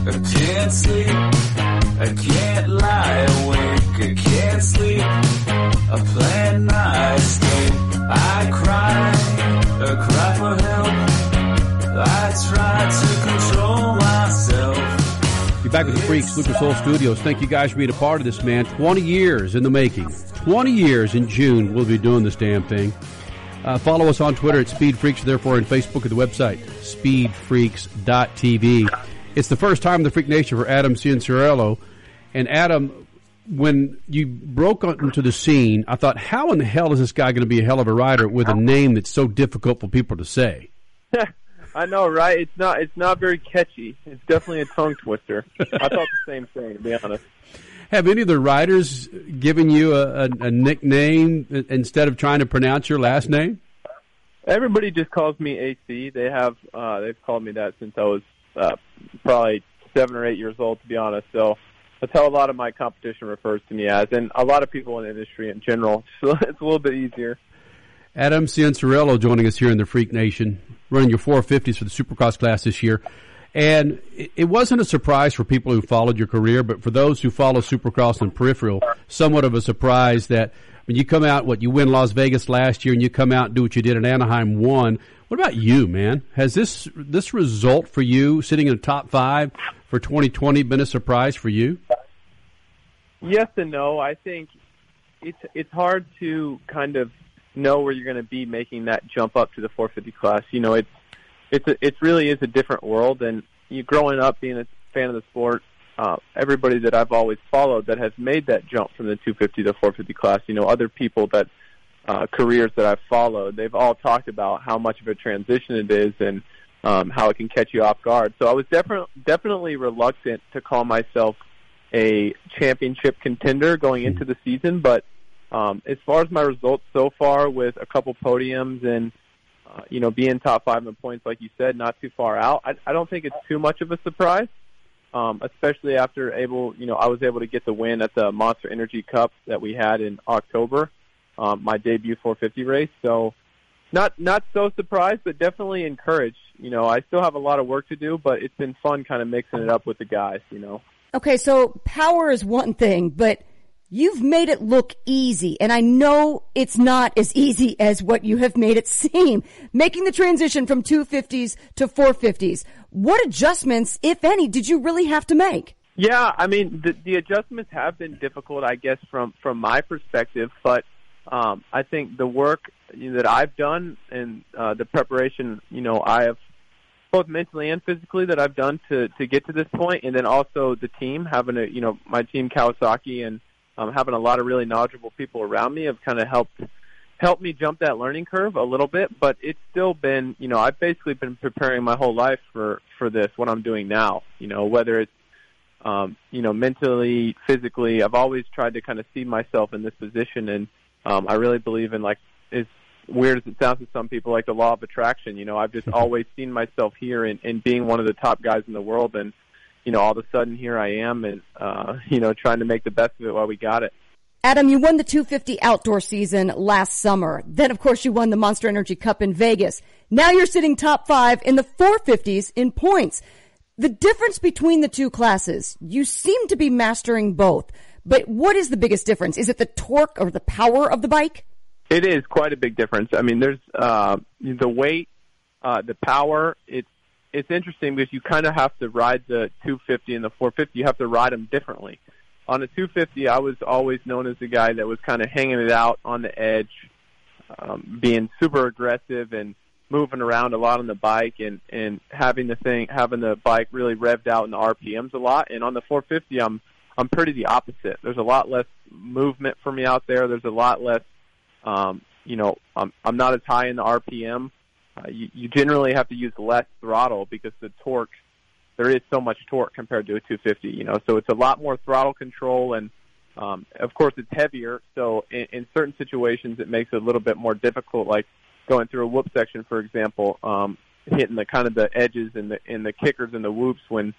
I can't sleep. I can't lie awake. I can't sleep. I plan my escape. I cry. I cry for help. I try to control myself. You're back with the Freaks, Lucas Oil Studios. Thank you guys for being a part of this, man. 20 years in the making. 20 years in June, we'll be doing this damn thing. Uh, follow us on Twitter at Speed Freaks, therefore on Facebook at the website, speedfreaks.tv. It's the first time in the Freak Nation for Adam Cianciarulo. And Adam, when you broke onto the scene, I thought, how in the hell is this guy going to be a hell of a rider with a name that's so difficult for people to say? I know, right? It's not. It's not very catchy. It's definitely a tongue twister. I thought the same thing, to be honest. Have any of the writers given you a, a, a nickname instead of trying to pronounce your last name? Everybody just calls me AC. They have. Uh, they've called me that since I was uh, probably seven or eight years old, to be honest. So that's how a lot of my competition refers to me as, and a lot of people in the industry in general. So it's a little bit easier. Adam Cianciarulo joining us here in the Freak Nation, running your 450s for the Supercross class this year. And it wasn't a surprise for people who followed your career, but for those who follow Supercross and peripheral, somewhat of a surprise that when you come out, what you win Las Vegas last year, and you come out and do what you did in Anaheim one. What about you, man? Has this this result for you, sitting in the top five for 2020, been a surprise for you? Yes and no. I think it's it's hard to kind of know where you're going to be making that jump up to the 450 class. You know, it's it's a, it really is a different world. And you growing up being a fan of the sport, uh, everybody that I've always followed that has made that jump from the 250 to 450 class, you know, other people that uh, careers that I've followed, they've all talked about how much of a transition it is and um, how it can catch you off guard. So I was definitely definitely reluctant to call myself a championship contender going into the season, but um, as far as my results so far, with a couple podiums and uh, you know being top five in points, like you said, not too far out, I, I don't think it's too much of a surprise. Um, especially after able, you know, I was able to get the win at the Monster Energy Cup that we had in October, um, my debut 450 race. So, not not so surprised, but definitely encouraged. You know, I still have a lot of work to do, but it's been fun kind of mixing it up with the guys. You know. Okay, so power is one thing, but you've made it look easy. And I know it's not as easy as what you have made it seem. Making the transition from 250s to 450s. What adjustments, if any, did you really have to make? Yeah, I mean the the adjustments have been difficult, I guess, from from my perspective. But um, I think the work that I've done and uh, the preparation, you know, I have both mentally and physically that I've done to to get to this point, and then also the team having a you know my team Kawasaki and um, having a lot of really knowledgeable people around me have kind of helped helped me jump that learning curve a little bit, but it's still been, you know, I've basically been preparing my whole life for for this what I'm doing now. You know, whether it's um, you know, mentally, physically, I've always tried to kind of see myself in this position and um I really believe in like as weird as it sounds to some people like the law of attraction, you know, I've just always seen myself here and, and being one of the top guys in the world and you know, all of a sudden here I am and uh, you know, trying to make the best of it while we got it. Adam, you won the 250 outdoor season last summer. Then, of course, you won the Monster Energy Cup in Vegas. Now you're sitting top five in the 450s in points. The difference between the two classes, you seem to be mastering both. But what is the biggest difference? Is it the torque or the power of the bike? It is quite a big difference. I mean, there's uh, the weight, uh, the power. It's it's interesting because you kind of have to ride the 250 and the 450. You have to ride them differently. On the 250, I was always known as the guy that was kind of hanging it out on the edge, um, being super aggressive and moving around a lot on the bike and and having the thing having the bike really revved out in the RPMs a lot. And on the 450, I'm I'm pretty the opposite. There's a lot less movement for me out there. There's a lot less, um, you know, I'm I'm not as high in the RPM. Uh, you, you generally have to use less throttle because the torque there is so much torque compared to a 250. You know, so it's a lot more throttle control and um, of course, it's heavier, so in, in certain situations, it makes it a little bit more difficult. Like going through a whoop section, for example, um, hitting the kind of the edges and the and the kickers and the whoops when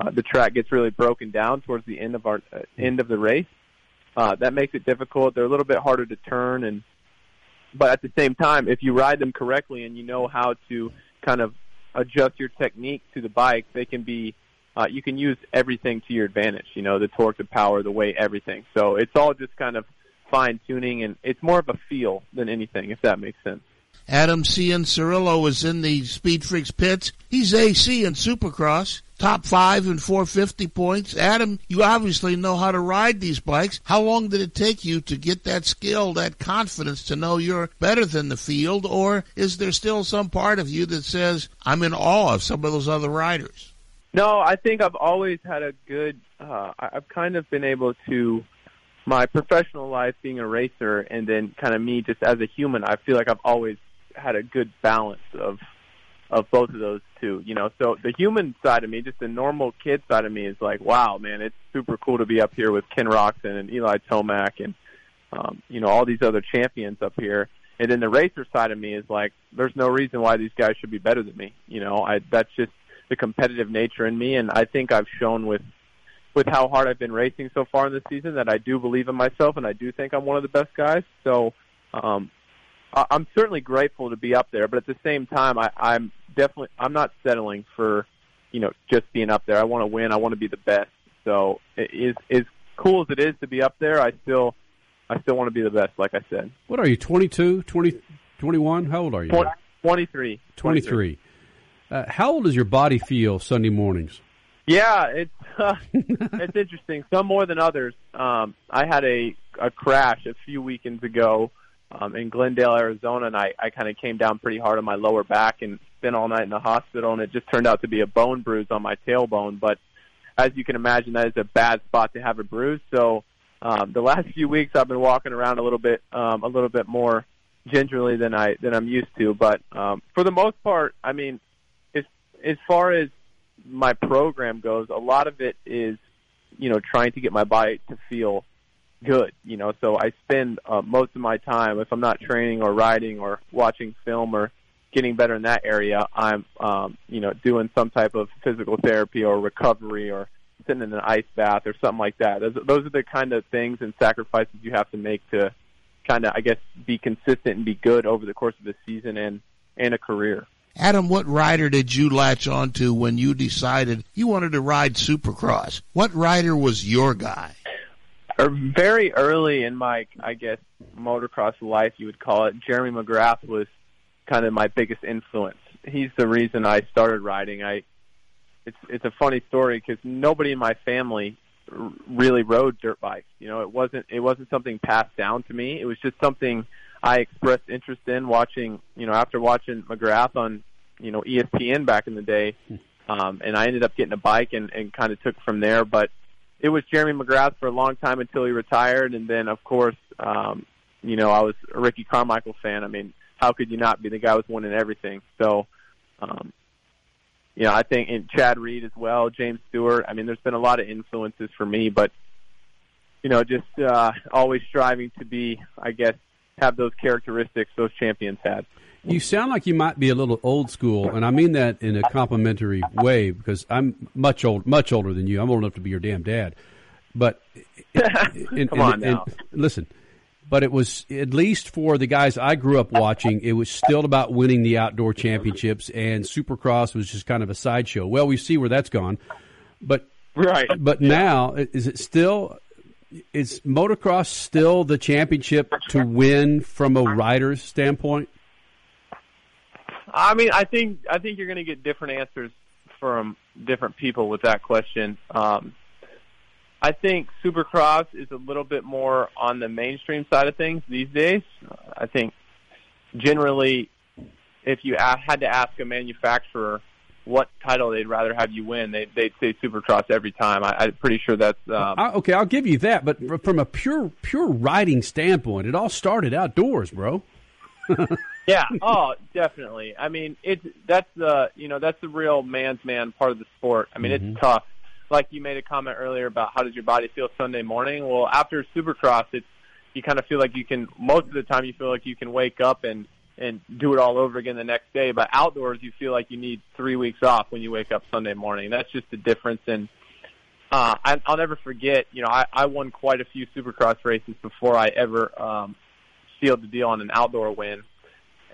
uh, the track gets really broken down towards the end of our uh, end of the race. Uh, that makes it difficult. They're a little bit harder to turn, and but at the same time, if you ride them correctly and you know how to kind of adjust your technique to the bike, they can be uh, you can use everything to your advantage. You know, the torque, the power, the weight, everything. So it's all just kind of fine tuning, and it's more of a feel than anything, if that makes sense. Adam Cianciarulo is in the Speed Freaks pits. He's AC in Supercross, top five and 450 points. Adam, you obviously know how to ride these bikes. How long did it take you to get that skill, that confidence to know you're better than the field? Or is there still some part of you that says, I'm in awe of some of those other riders? No, I think I've always had a good. Uh, I've kind of been able to my professional life being a racer, and then kind of me just as a human. I feel like I've always had a good balance of of both of those two. You know, so the human side of me, just the normal kid side of me, is like, wow, man, it's super cool to be up here with Ken Roczen and Eli Tomac and um, you know all these other champions up here. And then the racer side of me is like, there's no reason why these guys should be better than me. You know, I that's just the competitive nature in me, and I think I've shown with with how hard I've been racing so far in the season that I do believe in myself, and I do think I'm one of the best guys. So um, I'm certainly grateful to be up there, but at the same time, I, I'm definitely I'm not settling for you know just being up there. I want to win. I want to be the best. So it is as cool as it is to be up there, I still I still want to be the best. Like I said, What are you, 22, 20, 21? How old are you? Twen- 23. 23. Uh, how old does your body feel Sunday mornings? Yeah, it's uh, it's interesting. Some more than others. Um, I had a a crash a few weekends ago um, in Glendale, Arizona, and I I kind of came down pretty hard on my lower back and spent all night in the hospital, and it just turned out to be a bone bruise on my tailbone. But as you can imagine, that is a bad spot to have a bruise. So um, the last few weeks, I've been walking around a little bit um, a little bit more gingerly than I than I'm used to. But um, for the most part, I mean, as as far as my program goes, a lot of it is, you know, trying to get my body to feel good. You know, so I spend uh, most of my time, if I'm not training or riding or watching film or getting better in that area, I'm, um, you know, doing some type of physical therapy or recovery or sitting in an ice bath or something like that. Those, those are the kind of things and sacrifices you have to make to kind of, I guess, be consistent and be good over the course of the season and and a career. Adam, what rider did you latch onto when you decided you wanted to ride Supercross? What rider was your guy? Or very early in my, I guess, motocross life, you would call it. Jeremy McGrath was kind of my biggest influence. He's the reason I started riding. I, it's it's a funny story because nobody in my family r- really rode dirt bikes. You know, it wasn't it wasn't something passed down to me. It was just something I expressed interest in watching. You know, after watching McGrath on, you know, ESPN back in the day, um, and I ended up getting a bike and and kind of took from there. But it was Jeremy McGrath for a long time until he retired, and then of course, um, you know, I was a Ricky Carmichael fan. I mean, how could you not be? The guy was winning everything. So, um, you know, I think and Chad Reed as well, James Stewart. I mean, there's been a lot of influences for me, but you know, just uh, always striving to be, I guess, have those characteristics those champions had. You sound like you might be a little old school, and I mean that in a complimentary way because I'm much old, much older than you. I'm old enough to be your damn dad. But and- Come on and- and- now. listen, but it was at least for the guys I grew up watching. It was still about winning the outdoor championships, and Supercross was just kind of a sideshow. Well, we see where that's gone, but right. But now, is it still? Is motocross still the championship to win from a rider's standpoint? I mean, I think I think you're going to get different answers from different people with that question. Um, I think Supercross is a little bit more on the mainstream side of things these days. I think generally, if you had to ask a manufacturer what title they'd rather have you win, they, they'd say Supercross every time. I, I'm pretty sure that's um, I, okay, I'll give you that, but from a pure pure riding standpoint, it all started outdoors, bro. yeah. Oh, definitely. I mean, it's that's the you know that's the real man's man part of the sport. I mean, it's tough. Like you made a comment earlier about how does your body feel Sunday morning? Well, after Supercross, it's you kind of feel like you can. Most of the time, you feel like you can wake up and and do it all over again the next day. But outdoors, you feel like you need three weeks off when you wake up Sunday morning. That's just the difference. And uh, I, I'll never forget. You know, I, I won quite a few Supercross races before I ever um, sealed the deal on an outdoor win.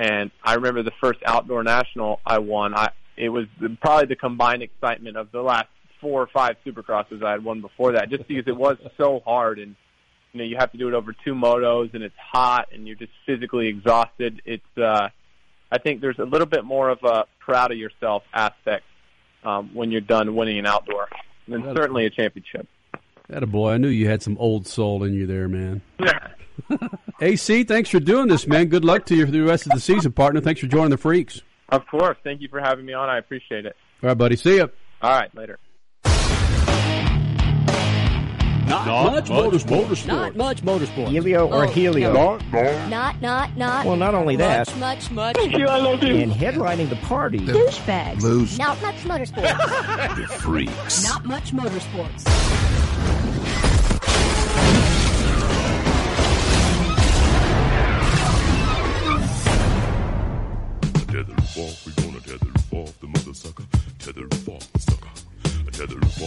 And I remember the first outdoor national I won. I it was probably the combined excitement of the last four or five Supercrosses I had won before that, just because it was so hard and you know you have to do it over two motos and it's hot and you're just physically exhausted. It's uh, I think there's a little bit more of a proud of yourself aspect um, when you're done winning an outdoor, and certainly a championship. That a boy. I knew you had some old soul in you there, man. Yeah. AC, thanks for doing this, man. Good luck to you for the rest of the season, partner. Thanks for joining the Freaks. Of course. Thank you for having me on. I appreciate it. All right, buddy. See ya. All right, later. Not, much, motorsport. Not much motorsport. Helio or Oh, Helio? no. Not, not, not. Well, not only that. Much, much, much. Thank you, I love you. And headlining the party. Douchebags. Loose. Not much motorsports. The Freaks. Not much motorsports.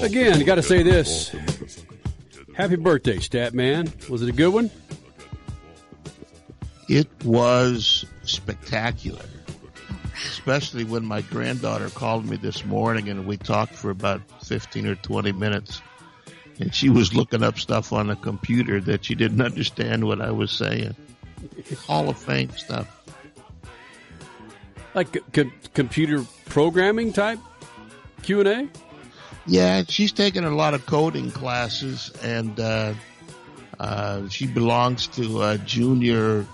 Again, you got to say this. Happy birthday, Stat Man. Was it a good one? It was spectacular. Especially when my granddaughter called me this morning and we talked for about 15 or 20 minutes. And she was looking up stuff on the computer that she didn't understand what I was saying. Hall of Fame stuff. Like computer programming type Q and A. Yeah, she's taken a lot of coding classes, and uh, uh, she belongs to a junior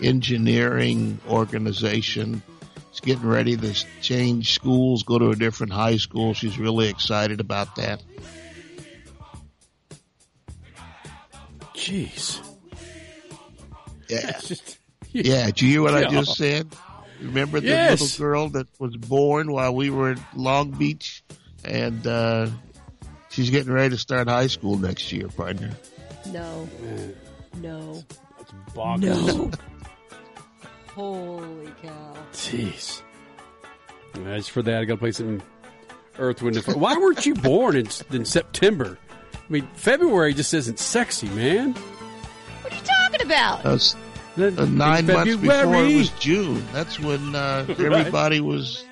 engineering organization. She's getting ready to change schools, go to a different high school. She's really excited about that. Jeez. Yeah. yeah. Did you hear what I just said? Remember the Yes. little girl that was born while we were in Long Beach, and uh, she's getting ready to start high school next year, partner. No. No. That's bonkers. No. Holy cow. Jeez. As for that, I got to play some Earth, Wind, and Fire. Why weren't you born in, in September? I mean, February just isn't sexy, man. What are you talking about? That's uh, nine months before it was June. That's when uh, Right. everybody was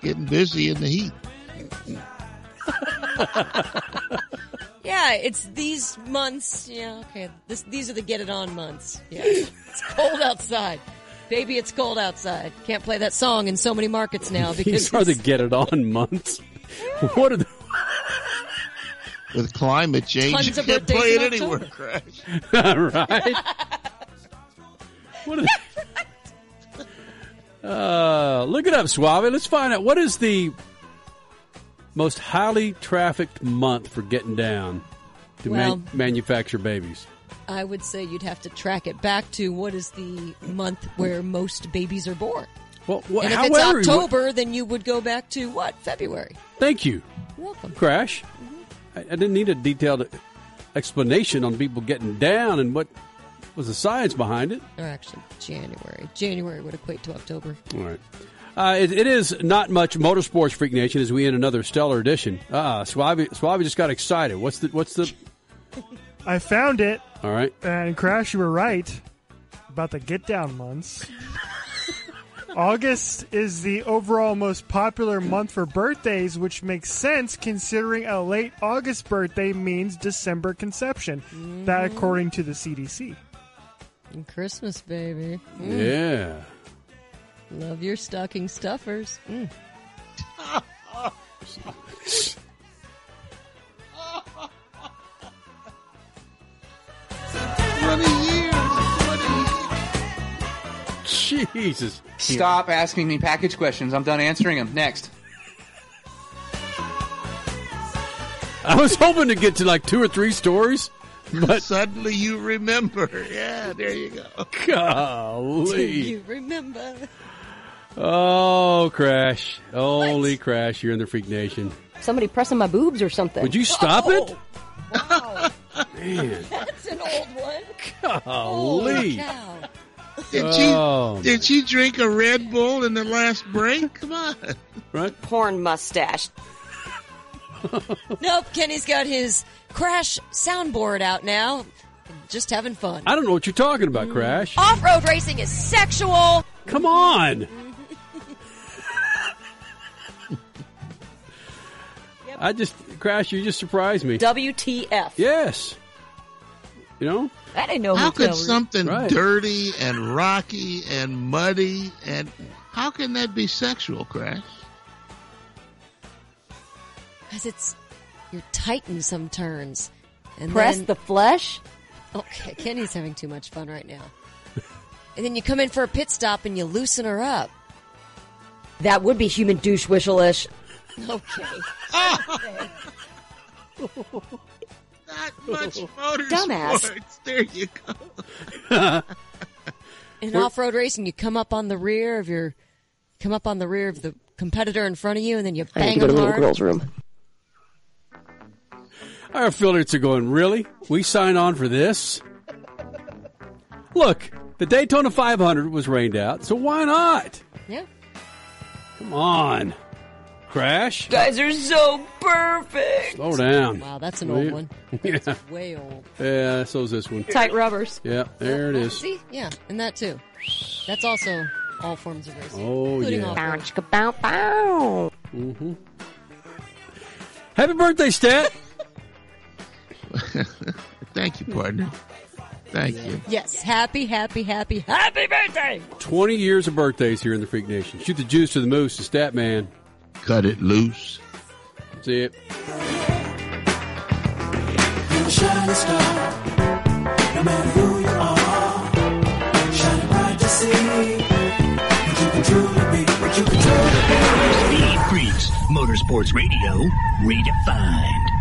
getting busy in the heat. Yeah, it's these months. Yeah, okay. This, these are the get it on months. Yeah, it's cold outside, baby. It's cold outside. Can't play that song in so many markets now because These are the get it on months. what are the. With climate change, Tons you can't play it anywhere. Crash. right? What? Uh, look it up, Suave. Let's find out what is the most highly trafficked month for getting down to man- manufacture babies. I would say you'd have to track it back to what is the month where most babies are born. Well, wha- and if however, it's October, then you would go back to what? February. Thank you. You're welcome. Crash. I, I didn't need a detailed explanation on people getting down and what was the science behind it. Or actually, January. January would equate to October. All right. Uh, it, it is not much motorsports freak nation as we end another stellar edition. Ah, Suave, Suave just got excited. What's the what's the? I found it, All right. and Crash, you were right about the get down months. August is the overall most popular month for birthdays, which makes sense considering a late August birthday means December conception. That, according to the CDC. And Christmas, baby. Mm. Yeah. Love your stocking stuffers. Mm. Jesus. Stop asking me package questions. I'm done answering them. Next. I was hoping to get to like two or three stories, but suddenly you remember. Yeah, there you go. Do you remember? Oh, Crash. Holy Crash. You're in the Freak Nation. Somebody pressing my boobs or something. Would you stop it? Oh, wow. Man. That's an old one. Golly. Holy cow. Did she Oh. did she drink a Red Bull in the last break? Come on. Right? Porn mustache. Nope, Kenny's got his Crash soundboard out now. Just having fun. I don't know what you're talking about, mm-hmm. Crash. Off road racing is sexual. Come on. I just, Crash, you just surprised me. WTF. Yes. You know? I didn't know How who could tell- something Right. dirty and rocky and muddy and how can that be sexual, Crash? Because it's, you're tight in some turns. And Press then, the flesh? Okay, Kenny's having too much fun right now. and then you come in for a pit stop and you loosen her up. That would be human douche whistle-ish. Okay. Not much motorsports. Dumbass. There you go. In off-road racing, you come up on the rear of your, come up on the rear of the competitor in front of you, and then you I need bang to go to them the little hard. girl's room. Our affiliates are going, really? We signed on for this? Look, the Daytona 500 was rained out, so why not? Yeah. Come on. Crash? Guys are so perfect. Slow down. Wow, that's an old one. yeah. Way old. Yeah, so's this one. Tight rubbers. Yeah, there it is. See, yeah, and that too. That's also all forms of racing, Oh, including yeah. off-road. Bow, bow. hmm Happy birthday, Stat. Thank you, partner. Thank you. Yes, happy, happy, happy, happy birthday! 20 years of birthdays here in the Freak Nation. Shoot the juice to the moose, the Stat Man. Cut it loose. See it. You're a shining star. No matter who you are, shining bright to see what you can truly be. What you can truly be. Speed Freaks, Motorsports Radio, redefined.